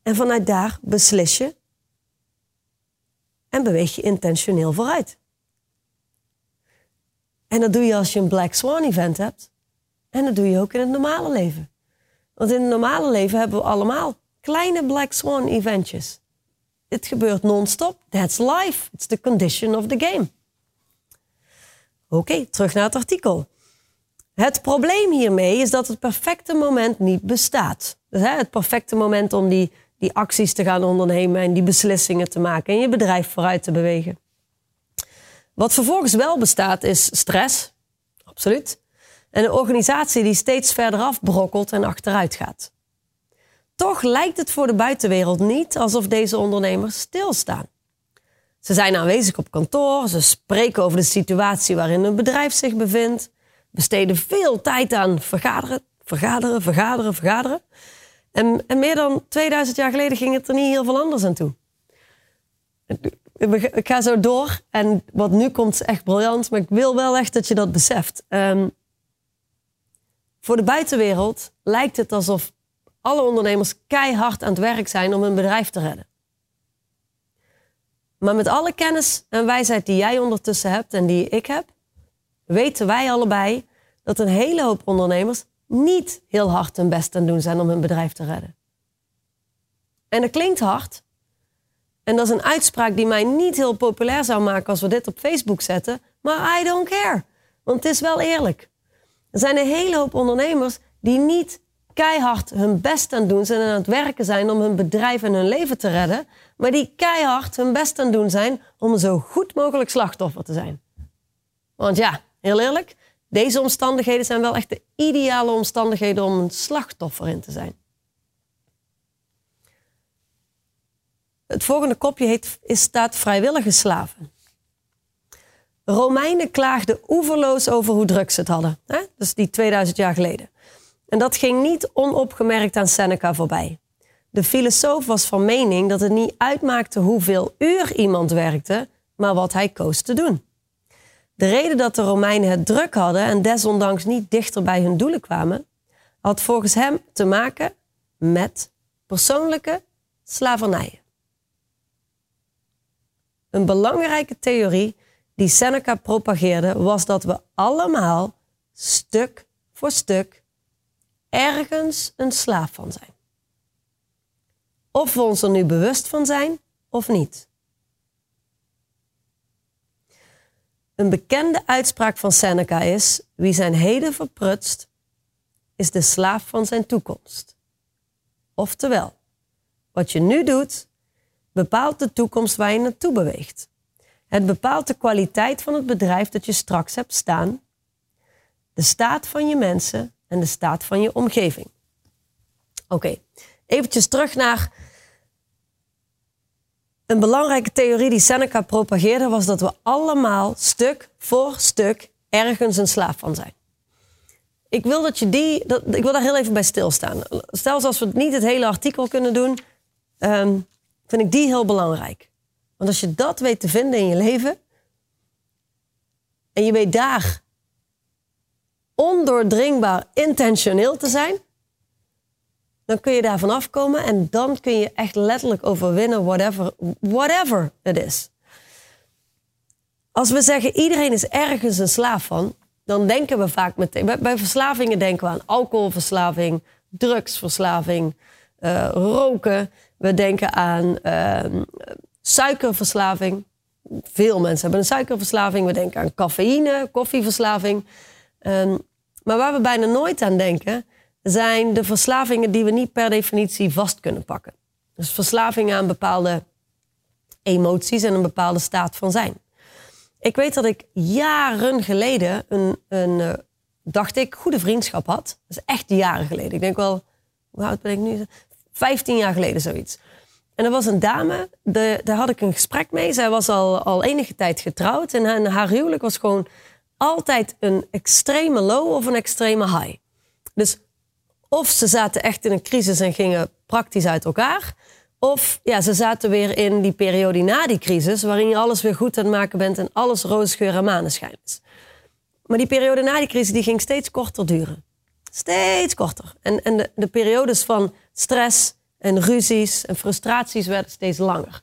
En vanuit daar beslis je. En beweeg je intentioneel vooruit. En dat doe je als je een Black Swan event hebt. En dat doe je ook in het normale leven. Want in het normale leven hebben we allemaal kleine Black Swan eventjes. Het gebeurt non-stop. That's life. It's the condition of the game. Oké, terug naar het artikel. Het probleem hiermee is dat het perfecte moment niet bestaat. Dus, hè, het perfecte moment om die, die acties te gaan ondernemen en die beslissingen te maken en je bedrijf vooruit te bewegen. Wat vervolgens wel bestaat is stress, absoluut. En een organisatie die steeds verder afbrokkelt en achteruit gaat. Toch lijkt het voor de buitenwereld niet alsof deze ondernemers stilstaan. Ze zijn aanwezig op kantoor, ze spreken over de situatie waarin hun bedrijf zich bevindt, besteden veel tijd aan vergaderen, vergaderen, vergaderen, vergaderen. En, en meer dan 2000 jaar geleden ging het er niet heel veel anders aan toe. Ik ga zo door. En wat nu komt is echt briljant. Maar ik wil wel echt dat je dat beseft. Ehm, voor de buitenwereld lijkt het alsof alle ondernemers keihard aan het werk zijn om hun bedrijf te redden. Maar met alle kennis en wijsheid die jij ondertussen hebt en die ik heb, weten wij allebei dat een hele hoop ondernemers niet heel hard hun best aan doen zijn om hun bedrijf te redden. En dat klinkt hard. En dat is een uitspraak die mij niet heel populair zou maken als we dit op Facebook zetten. Maar I don't care. Want het is wel eerlijk. Er zijn een hele hoop ondernemers die niet keihard hun best aan doen zijn en aan het werken zijn om hun bedrijf en hun leven te redden, maar die keihard hun best aan doen zijn om zo goed mogelijk slachtoffer te zijn. Want ja, heel eerlijk, deze omstandigheden zijn wel echt de ideale omstandigheden om een slachtoffer in te zijn. Het volgende kopje heet, staat vrijwillige slaven. Romeinen klaagden oeverloos over hoe druk ze het hadden. Hè? Dus die 2000 jaar geleden. En dat ging niet onopgemerkt aan Seneca voorbij. De filosoof was van mening dat het niet uitmaakte hoeveel uur iemand werkte, maar wat hij koos te doen. De reden dat de Romeinen het druk hadden en desondanks niet dichter bij hun doelen kwamen, had volgens hem te maken met persoonlijke slavernij. Een belangrijke theorie die Seneca propageerde was dat we allemaal stuk voor stuk ergens een slaaf van zijn. Of we ons er nu bewust van zijn of niet. Een bekende uitspraak van Seneca is: wie zijn heden verprutst, is de slaaf van zijn toekomst. Oftewel, wat je nu doet, bepaalt de toekomst waar je naartoe beweegt. Het bepaalt de kwaliteit van het bedrijf dat je straks hebt staan, de staat van je mensen en de staat van je omgeving. Oké, okay. eventjes terug naar een belangrijke theorie die Seneca propageerde was dat we allemaal stuk voor stuk ergens een slaaf van zijn. Ik wil, dat je die, dat, ik wil daar heel even bij stilstaan. Stel als we niet het hele artikel kunnen doen, ehm, vind ik die heel belangrijk. Want als je dat weet te vinden in je leven en je weet daar ondoordringbaar intentioneel te zijn, dan kun je daarvan afkomen en dan kun je echt letterlijk overwinnen, whatever, whatever het is. Als we zeggen iedereen is ergens een slaaf van, dan denken we vaak meteen. Bij, verslavingen denken we aan alcoholverslaving, drugsverslaving, uh, roken. We denken aan uh, suikerverslaving. Veel mensen hebben een suikerverslaving. We denken aan cafeïne, koffieverslaving. Um, maar waar we bijna nooit aan denken, zijn de verslavingen die we niet per definitie vast kunnen pakken. Dus verslavingen aan bepaalde emoties en een bepaalde staat van zijn. Ik weet dat ik jaren geleden een, een uh, dacht ik, goede vriendschap had. Dat is echt jaren geleden. Ik denk wel, hoe oud ben ik nu? 15 jaar geleden zoiets. En er was een dame, de, daar had ik een gesprek mee. Zij was al, al enige tijd getrouwd. En haar huwelijk was gewoon altijd een extreme low of een extreme high. Dus of ze zaten echt in een crisis en gingen praktisch uit elkaar. Of ja, ze zaten weer in die periode na die crisis, waarin je alles weer goed aan het maken bent en alles roze geur en maneschijn is. Maar die periode na die crisis die ging steeds korter duren. Steeds korter. En, en de, de periodes van stress en ruzies en frustraties werden steeds langer.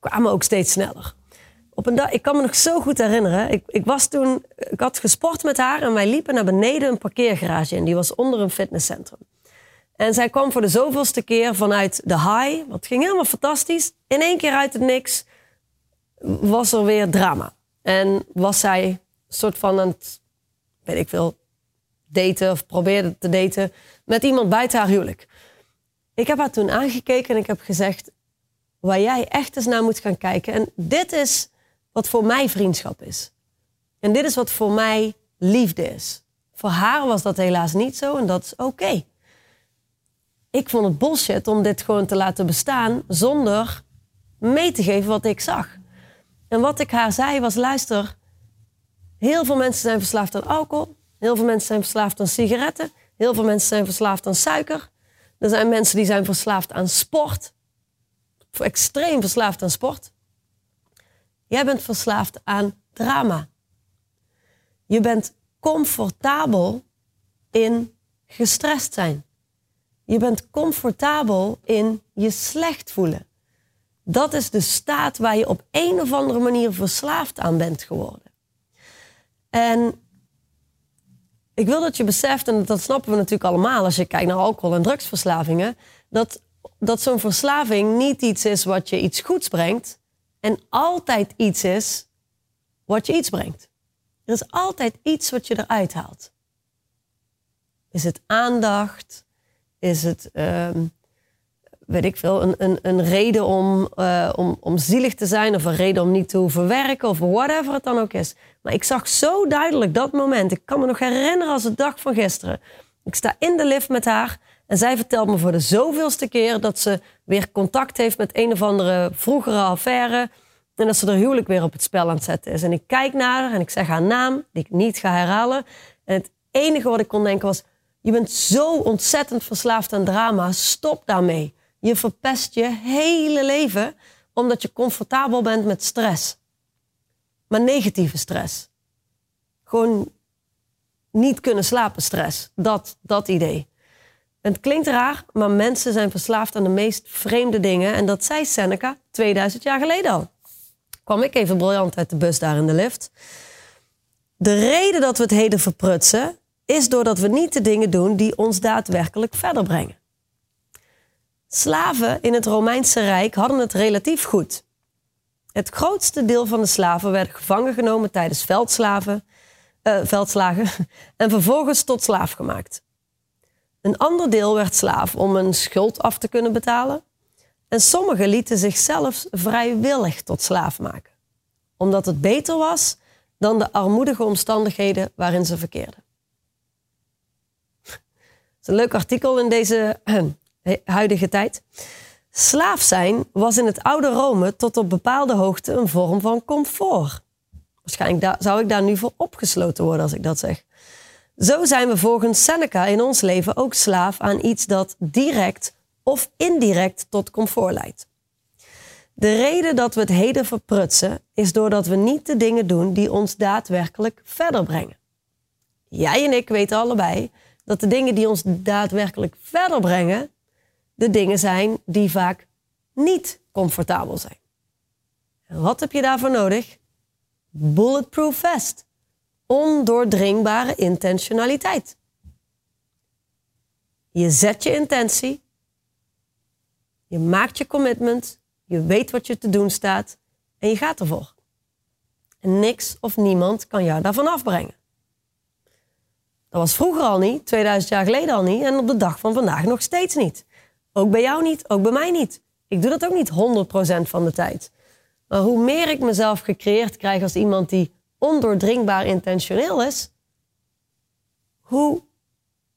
Kwamen ook steeds sneller. Op een dag, ik kan me nog zo goed herinneren. Ik, ik, was toen, ik had gesport met haar en wij liepen naar beneden een parkeergarage in. Die was onder een fitnesscentrum. En zij kwam voor de zoveelste keer vanuit de high. Wat ging helemaal fantastisch. In één keer uit het niks was er weer drama. En was zij een soort van aan het, weet ik veel, daten of probeerde te daten met iemand buiten haar huwelijk. Ik heb haar toen aangekeken en ik heb gezegd, waar jij echt eens naar moet gaan kijken. En dit is wat voor mij vriendschap is. En dit is wat voor mij liefde is. Voor haar was dat helaas niet zo en dat is oké. Ik vond het bullshit om dit gewoon te laten bestaan zonder mee te geven wat ik zag. En wat ik haar zei was: luister, heel veel mensen zijn verslaafd aan alcohol, heel veel mensen zijn verslaafd aan sigaretten, heel veel mensen zijn verslaafd aan suiker. Er zijn mensen die zijn verslaafd aan sport. Extreem verslaafd aan sport. Jij bent verslaafd aan drama. Je bent comfortabel in gestrest zijn. Je bent comfortabel in je slecht voelen. Dat is de staat waar je op een of andere manier verslaafd aan bent geworden. En ik wil dat je beseft, en dat snappen we natuurlijk allemaal als je kijkt naar alcohol- en drugsverslavingen, dat, dat zo'n verslaving niet iets is wat je iets goeds brengt en altijd iets is wat je iets brengt. Er is altijd iets wat je eruit haalt. Is het aandacht? Is het, ehm, weet ik veel, een, een, een reden om, uh, om, om zielig te zijn of een reden om niet te hoeven werken of whatever het dan ook is. Maar ik zag zo duidelijk dat moment. Ik kan me nog herinneren als de dag van gisteren. Ik sta in de lift met haar en zij vertelt me voor de zoveelste keer dat ze weer contact heeft met een of andere vroegere affaire. En dat ze er huwelijk weer op het spel aan het zetten is. En ik kijk naar haar en ik zeg haar naam, die ik niet ga herhalen. En het enige wat ik kon denken was: Je bent zo ontzettend verslaafd aan drama, stop daarmee. Je verpest je hele leven omdat je comfortabel bent met stress. Maar negatieve stress. Gewoon niet kunnen slapen stress. Dat, dat idee. Het klinkt raar, maar mensen zijn verslaafd aan de meest vreemde dingen. En dat zei Seneca 2000 jaar geleden al. Kwam ik even briljant uit de bus daar in de lift. De reden dat we het heden verprutsen, is doordat we niet de dingen doen die ons daadwerkelijk verder brengen. Slaven in het Romeinse Rijk hadden het relatief goed. Het grootste deel van de slaven werden gevangen genomen tijdens veldslaven, uh, veldslagen en vervolgens tot slaaf gemaakt. Een ander deel werd slaaf om een schuld af te kunnen betalen. En sommigen lieten zichzelf vrijwillig tot slaaf maken, omdat het beter was dan de armoedige omstandigheden waarin ze verkeerden. Dat is een leuk artikel in deze huidige tijd. Slaaf zijn was in het oude Rome tot op bepaalde hoogte een vorm van comfort. Waarschijnlijk zou ik daar nu voor opgesloten worden als ik dat zeg. Zo zijn we volgens Seneca in ons leven ook slaaf aan iets dat direct of indirect tot comfort leidt. De reden dat we het heden verprutsen is doordat we niet de dingen doen die ons daadwerkelijk verder brengen. Jij en ik weten allebei dat de dingen die ons daadwerkelijk verder brengen, de dingen zijn die vaak niet comfortabel zijn. Wat heb je daarvoor nodig? Bulletproof vest. Ondoordringbare intentionaliteit. Je zet je intentie. Je maakt je commitment. Je weet wat je te doen staat. En je gaat ervoor. En niks of niemand kan jou daarvan afbrengen. Dat was vroeger al niet, 2000 jaar geleden al niet en op de dag van vandaag nog steeds niet. Ook bij jou niet, ook bij mij niet. Ik doe dat ook niet 100% van de tijd. Maar hoe meer ik mezelf gecreëerd krijg als iemand die ondoordringbaar intentioneel is, hoe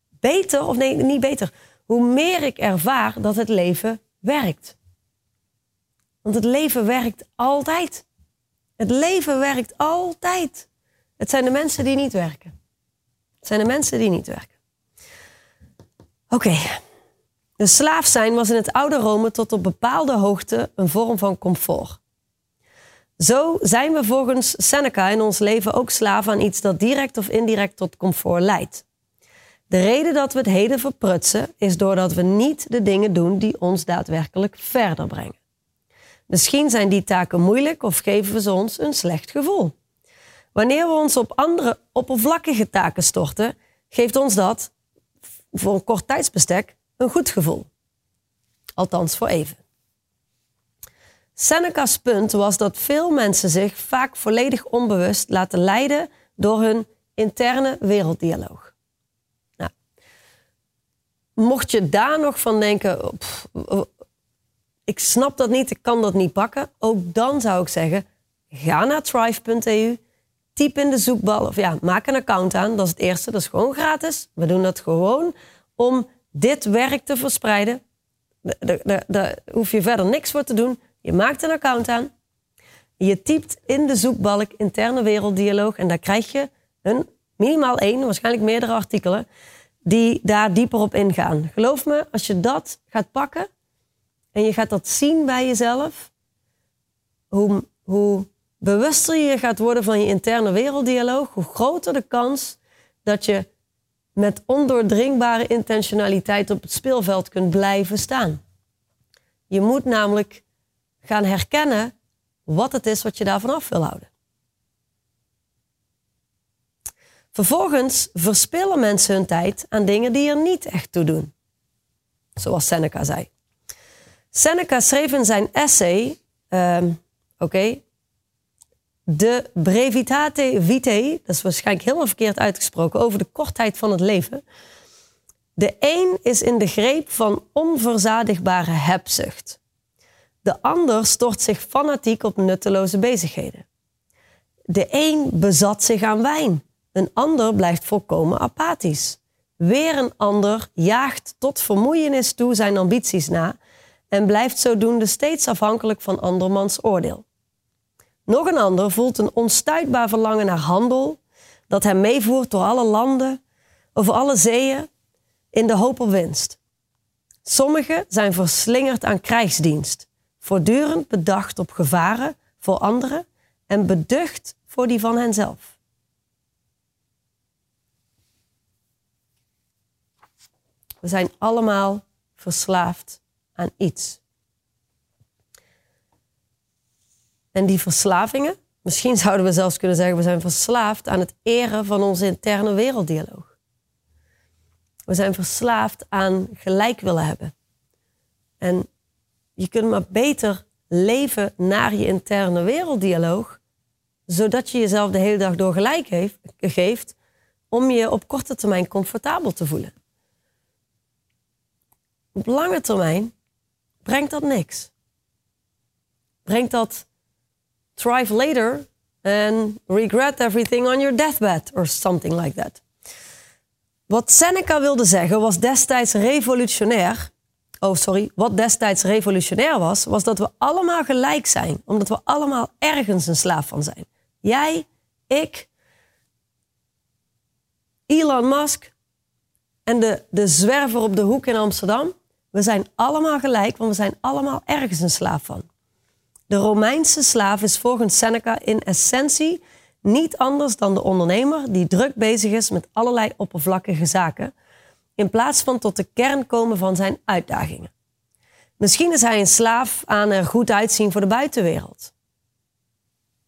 beter, of nee, niet beter, hoe meer ik ervaar dat het leven werkt. Want het leven werkt altijd. Het leven werkt altijd. Het zijn de mensen die niet werken. Het zijn de mensen die niet werken. Oké. De slaaf zijn was in het oude Rome tot op bepaalde hoogte een vorm van comfort. Zo zijn we volgens Seneca in ons leven ook slaven aan iets dat direct of indirect tot comfort leidt. De reden dat we het heden verprutsen is doordat we niet de dingen doen die ons daadwerkelijk verder brengen. Misschien zijn die taken moeilijk of geven we ze ons een slecht gevoel. Wanneer we ons op andere oppervlakkige taken storten, geeft ons dat voor een kort tijdsbestek een goed gevoel. Althans voor even. Seneca's punt was dat veel mensen zich vaak volledig onbewust laten leiden door hun interne werelddialoog. Nou, mocht je daar nog van denken, ik snap dat niet, ik kan dat niet pakken, ook dan zou ik zeggen, ga naar thrive.eu, typ in de zoekbal of ja, maak een account aan. Dat is het eerste, dat is gewoon gratis. We doen dat gewoon om dit werk te verspreiden. Daar hoef je verder niks voor te doen. Je maakt een account aan. Je typt in de zoekbalk interne werelddialoog en daar krijg je een, minimaal één, waarschijnlijk meerdere artikelen, die daar dieper op ingaan. Geloof me, als je dat gaat pakken en je gaat dat zien bij jezelf, hoe, hoe bewuster je gaat worden van je interne werelddialoog, hoe groter de kans dat je met ondoordringbare intentionaliteit op het speelveld kunt blijven staan. Je moet namelijk gaan herkennen wat het is wat je daarvan af wil houden. Vervolgens verspillen mensen hun tijd aan dingen die er niet echt toe doen. Zoals Seneca zei. Seneca schreef in zijn essay, uh, oké, de brevitate vitae, dat is waarschijnlijk helemaal verkeerd uitgesproken, over de kortheid van het leven. De een is in de greep van onverzadigbare hebzucht. De ander stort zich fanatiek op nutteloze bezigheden. De een bezat zich aan wijn. Een ander blijft volkomen apathisch. Weer een ander jaagt tot vermoeienis toe zijn ambities na en blijft zodoende steeds afhankelijk van andermans oordeel. Nog een ander voelt een onstuitbaar verlangen naar handel dat hem meevoert door alle landen, over alle zeeën, in de hoop op winst. Sommigen zijn verslingerd aan krijgsdienst, voortdurend bedacht op gevaren voor anderen en beducht voor die van henzelf. We zijn allemaal verslaafd aan iets. En die verslavingen, misschien zouden we zelfs kunnen zeggen, we zijn verslaafd aan het eren van onze interne werelddialoog. We zijn verslaafd aan gelijk willen hebben. En je kunt maar beter leven naar je interne werelddialoog, zodat je jezelf de hele dag door gelijk heeft, geeft om je op korte termijn comfortabel te voelen. Op lange termijn brengt dat niks. Brengt dat thrive later and regret everything on your deathbed or something like that. Wat Seneca wilde zeggen was destijds revolutionair. Oh, sorry. Wat destijds revolutionair was, was dat we allemaal gelijk zijn. Omdat we allemaal ergens een slaaf van zijn. Jij, ik, Elon Musk en de, de zwerver op de hoek in Amsterdam. We zijn allemaal gelijk, want we zijn allemaal ergens een slaaf van. De Romeinse slaaf is volgens Seneca in essentie niet anders dan de ondernemer die druk bezig is met allerlei oppervlakkige zaken, in plaats van tot de kern komen van zijn uitdagingen. Misschien is hij een slaaf aan er goed uitzien voor de buitenwereld.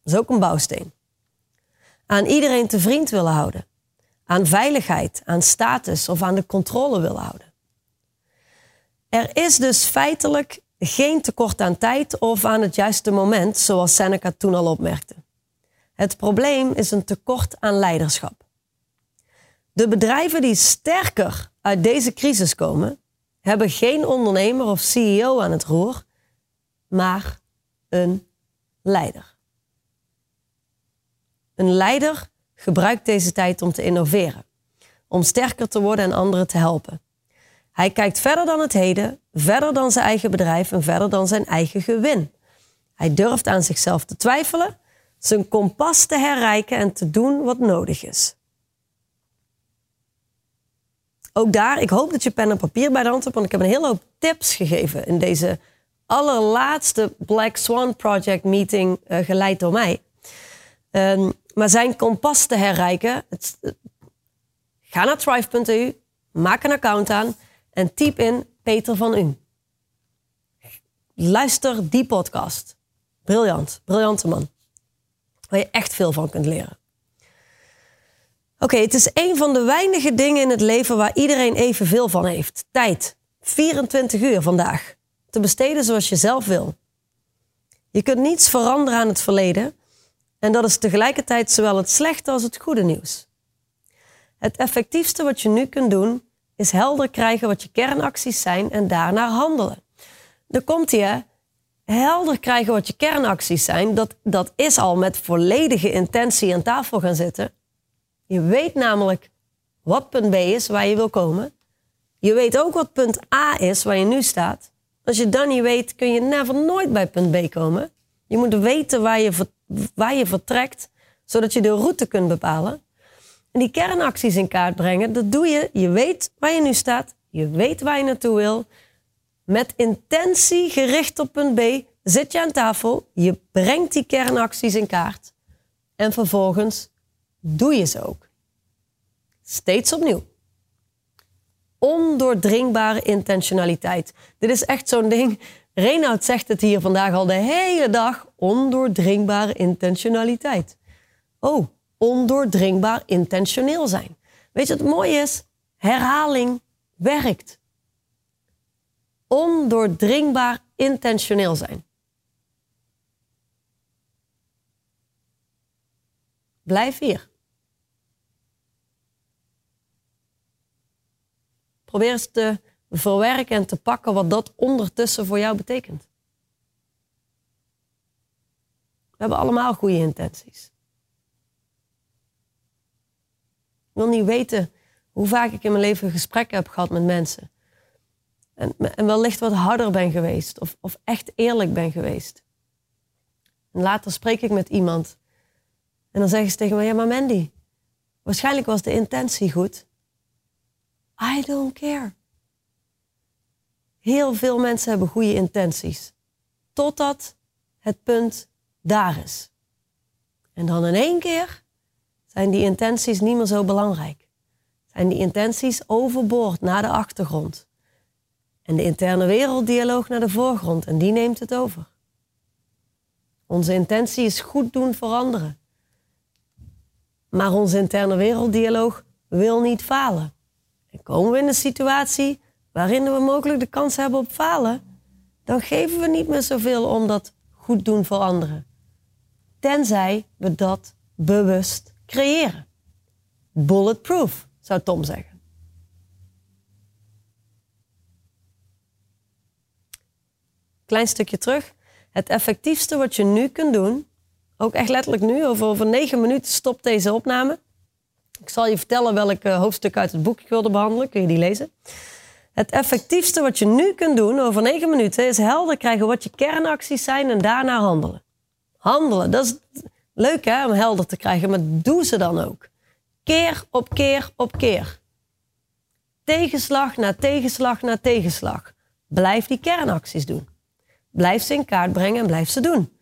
Dat is ook een bouwsteen. Aan iedereen te vriend willen houden. Aan veiligheid, aan status of aan de controle willen houden. Er is dus feitelijk geen tekort aan tijd of aan het juiste moment, zoals Seneca toen al opmerkte. Het probleem is een tekort aan leiderschap. De bedrijven die sterker uit deze crisis komen, hebben geen ondernemer of CEO aan het roer, maar een leider. Een leider gebruikt deze tijd om te innoveren, om sterker te worden en anderen te helpen. Hij kijkt verder dan het heden, verder dan zijn eigen bedrijf en verder dan zijn eigen gewin. Hij durft aan zichzelf te twijfelen, zijn kompas te herrijken en te doen wat nodig is. Ook daar, ik hoop dat je pen en papier bij de hand hebt, want ik heb een hele hoop tips gegeven in deze allerlaatste Black Swan Project meeting uh, geleid door mij. Um, maar zijn kompas te herrijken, het, ga naar thrive.eu, maak een account aan en typ in Peter van U. Luister die podcast. Briljant, briljante man. Waar je echt veel van kunt leren. Oké, het is een van de weinige dingen in het leven waar iedereen evenveel van heeft. Tijd. 24 uur vandaag. Te besteden zoals je zelf wil. Je kunt niets veranderen aan het verleden. En dat is tegelijkertijd zowel het slechte als het goede nieuws. Het effectiefste wat je nu kunt doen is helder krijgen wat je kernacties zijn en daarna handelen. Dan komt je helder krijgen wat je kernacties zijn. Dat, dat is al met volledige intentie aan tafel gaan zitten. Je weet namelijk wat punt B is waar je wil komen. Je weet ook wat punt A is waar je nu staat. Als je dan niet weet, kun je never nooit bij punt B komen. Je moet weten waar je, waar je vertrekt, zodat je de route kunt bepalen. En die kernacties in kaart brengen, dat doe je. Je weet waar je nu staat. Je weet waar je naartoe wil. Met intentie gericht op punt B zit je aan tafel. Je brengt die kernacties in kaart. En vervolgens doe je ze ook. Steeds opnieuw. Ondoordringbare intentionaliteit. Dit is echt zo'n ding. Reinoud zegt het hier vandaag al de hele dag. Ondoordringbare intentionaliteit. Oh, ondoordringbaar intentioneel zijn. Weet je wat het mooie is? Herhaling werkt. Ondoordringbaar intentioneel zijn. Blijf hier. Probeer eens te verwerken en te pakken wat dat ondertussen voor jou betekent. We hebben allemaal goede intenties. Ik wil niet weten hoe vaak ik in mijn leven gesprekken heb gehad met mensen. En, en wellicht wat harder ben geweest of, of echt eerlijk ben geweest. En later spreek ik met iemand en dan zeggen ze tegen mij: Ja, maar Mandy, waarschijnlijk was de intentie goed. I don't care. Heel veel mensen hebben goede intenties. Totdat het punt daar is. En dan in één keer zijn die intenties niet meer zo belangrijk. Zijn die intenties overboord naar de achtergrond. En de interne werelddialoog naar de voorgrond. En die neemt het over. Onze intentie is goed doen voor anderen. Maar onze interne werelddialoog wil niet falen. En komen we in een situatie waarin we mogelijk de kans hebben op falen, dan geven we niet meer zoveel om dat goed doen voor anderen. Tenzij we dat bewust creëren. Bulletproof, zou Tom zeggen. Klein stukje terug. Het effectiefste wat je nu kunt doen, ook echt letterlijk nu, over, over negen minuten stopt deze opname. Ik zal je vertellen welk uh, hoofdstuk uit het boek ik wilde behandelen. Kun je die lezen? Het effectiefste wat je nu kunt doen over negen minuten is helder krijgen wat je kernacties zijn en daarna handelen. Handelen, dat is leuk hè, om helder te krijgen, maar doe ze dan ook. Keer op keer op keer. Tegenslag na tegenslag na tegenslag. Blijf die kernacties doen. Blijf ze in kaart brengen en blijf ze doen.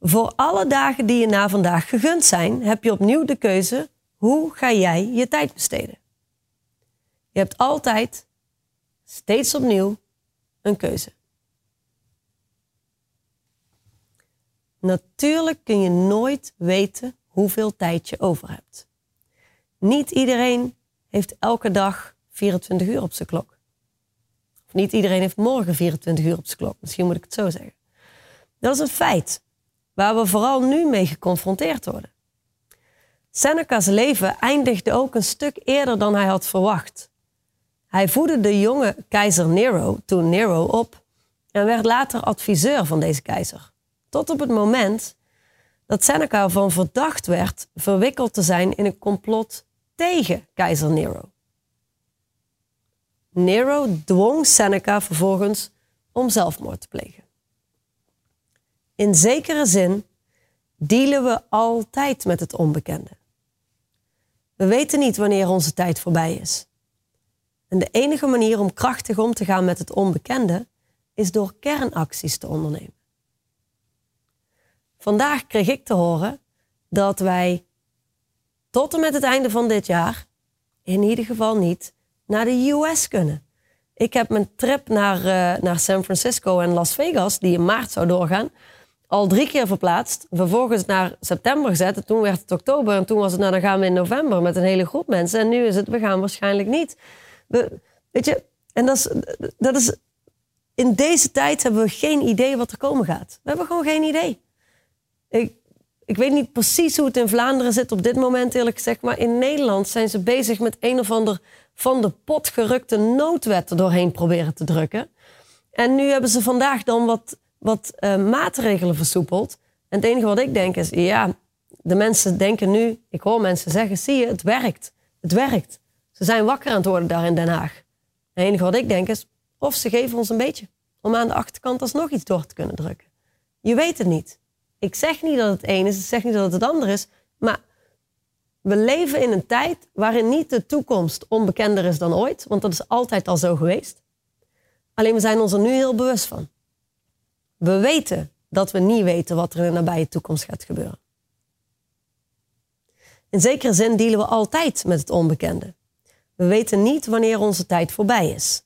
Voor alle dagen die je na vandaag gegund zijn, heb je opnieuw de keuze: hoe ga jij je tijd besteden? Je hebt altijd, steeds opnieuw, een keuze. Natuurlijk kun je nooit weten hoeveel tijd je over hebt. Niet iedereen heeft elke dag 24 uur op zijn klok. Of niet iedereen heeft morgen 24 uur op zijn klok. Misschien moet ik het zo zeggen. Dat is een feit waar we vooral nu mee geconfronteerd worden. Seneca's leven eindigde ook een stuk eerder dan hij had verwacht. Hij voedde de jonge keizer Nero, toen Nero, op en werd later adviseur van deze keizer. Tot op het moment dat Seneca ervan verdacht werd verwikkeld te zijn in een complot tegen keizer Nero. Nero dwong Seneca vervolgens om zelfmoord te plegen. In zekere zin dealen we altijd met het onbekende. We weten niet wanneer onze tijd voorbij is. En de enige manier om krachtig om te gaan met het onbekende is door kernacties te ondernemen. Vandaag kreeg ik te horen dat wij tot en met het einde van dit jaar in ieder geval niet naar de US kunnen. Ik heb mijn trip naar, uh, naar San Francisco en Las Vegas, die in maart zou doorgaan, al drie keer verplaatst. Vervolgens naar september gezet. En toen werd het oktober. En toen was het, nou dan gaan we in november met een hele groep mensen. En nu is het, we gaan waarschijnlijk niet. We, weet je, en dat is, dat is, in deze tijd hebben we geen idee wat er komen gaat. We hebben gewoon geen idee. Ik, ik weet niet precies hoe het in Vlaanderen zit op dit moment, eerlijk gezegd. Maar in Nederland zijn ze bezig met een of ander van de pot gerukte noodwet doorheen proberen te drukken. En nu hebben ze vandaag dan wat wat uh, maatregelen versoepeld. En het enige wat ik denk is, ja, de mensen denken nu, ik hoor mensen zeggen, zie je, het werkt. Het werkt. Ze zijn wakker aan het worden daar in Den Haag. Het enige wat ik denk is, of ze geven ons een beetje. Om aan de achterkant alsnog iets door te kunnen drukken. Je weet het niet. Ik zeg niet dat het een is, ik zeg niet dat het het ander is. Maar We leven in een tijd waarin niet de toekomst onbekender is dan ooit, want dat is altijd al zo geweest. Alleen we zijn ons er nu heel bewust van. We weten dat we niet weten wat er in de nabije toekomst gaat gebeuren. In zekere zin dealen we altijd met het onbekende. We weten niet wanneer onze tijd voorbij is.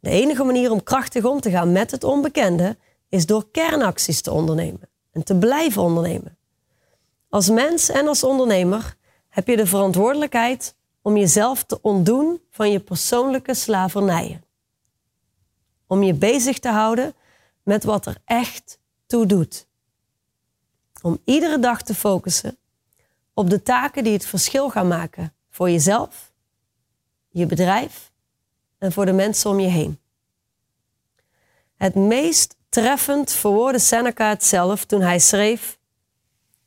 De enige manier om krachtig om te gaan met het onbekende is door kernacties te ondernemen en te blijven ondernemen. Als mens en als ondernemer heb je de verantwoordelijkheid om jezelf te ontdoen van je persoonlijke slavernijen. Om je bezig te houden met wat er echt toe doet. Om iedere dag te focussen op de taken die het verschil gaan maken voor jezelf, je bedrijf en voor de mensen om je heen. Het meest treffend verwoordde Seneca het zelf toen hij schreef: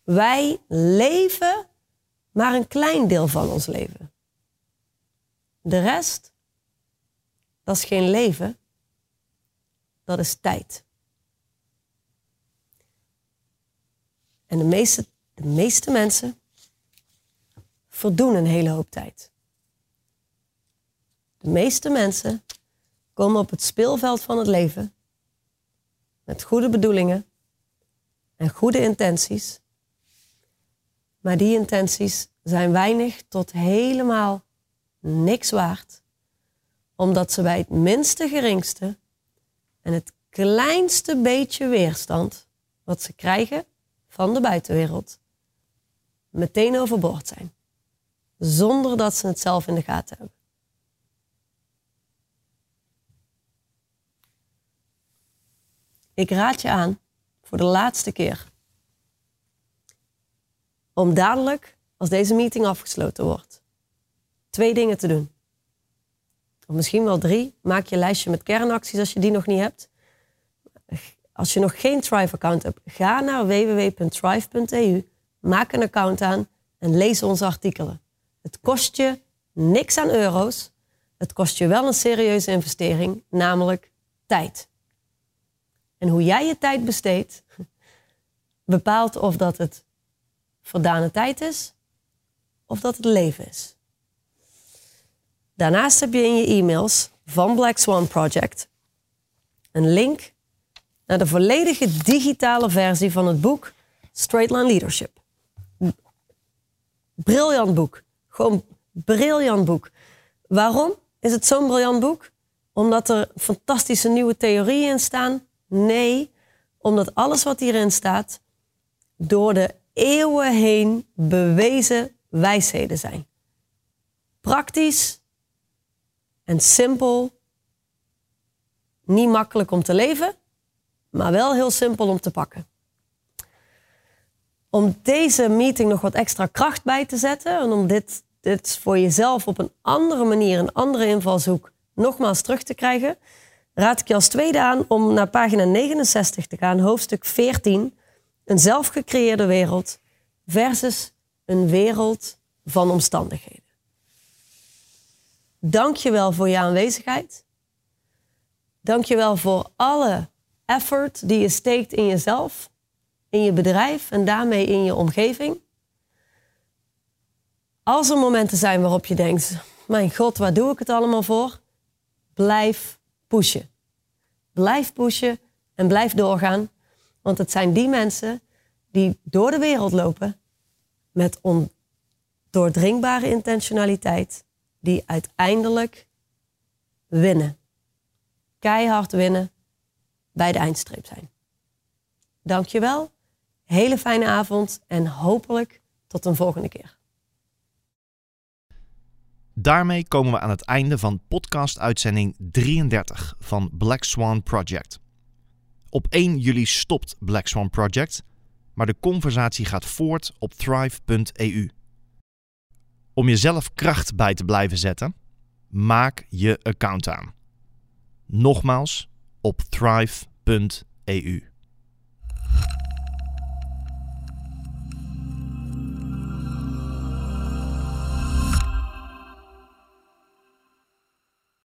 Wij leven maar een klein deel van ons leven. De rest, dat is geen leven, dat is tijd. En de meeste, de meeste mensen verdoen een hele hoop tijd. De meeste mensen komen op het speelveld van het leven met goede bedoelingen en goede intenties. Maar die intenties zijn weinig tot helemaal niks waard, omdat ze bij het minste geringste en het kleinste beetje weerstand wat ze krijgen van de buitenwereld meteen overboord zijn, zonder dat ze het zelf in de gaten hebben. Ik raad je aan voor de laatste keer om dadelijk, als deze meeting afgesloten wordt, twee dingen te doen. Of misschien wel drie. Maak je lijstje met kernacties als je die nog niet hebt. Als je nog geen Thrive-account hebt, ga naar www.thrive.eu, maak een account aan en lees onze artikelen. Het kost je niks aan euro's. Het kost je wel een serieuze investering, namelijk tijd. En hoe jij je tijd besteedt, bepaalt of dat het verdane tijd is of dat het leven is. Daarnaast heb je in je e-mails van Black Swan Project een link naar de volledige digitale versie van het boek Straight Line Leadership. Briljant boek. Gewoon briljant boek. Waarom is het zo'n briljant boek? Omdat er fantastische nieuwe theorieën in staan Nee, omdat alles wat hierin staat door de eeuwen heen bewezen wijsheden zijn. Praktisch en simpel. Niet makkelijk om te leven, maar wel heel simpel om te pakken. Om deze meeting nog wat extra kracht bij te zetten en om dit, dit voor jezelf op een andere manier, een andere invalshoek, nogmaals terug te krijgen, raad ik je als tweede aan om naar pagina 69 te gaan, hoofdstuk 14, een zelfgecreëerde wereld versus een wereld van omstandigheden. Dank je wel voor je aanwezigheid. Dank je wel voor alle effort die je steekt in jezelf, in je bedrijf en daarmee in je omgeving. Als er momenten zijn waarop je denkt: Mijn god, waar doe ik het allemaal voor? Blijf pushen. Blijf pushen en blijf doorgaan. Want het zijn die mensen die door de wereld lopen met ondoordringbare intentionaliteit, die uiteindelijk winnen. Keihard winnen bij de eindstreep zijn. Dankjewel. Hele fijne avond en hopelijk tot een volgende keer. Daarmee komen we aan het einde van podcast-uitzending 33 van Black Swan Project. Op 1 juli stopt Black Swan Project, maar de conversatie gaat voort op thrive.eu. Om jezelf kracht bij te blijven zetten, maak je account aan. Nogmaals op thrive.eu.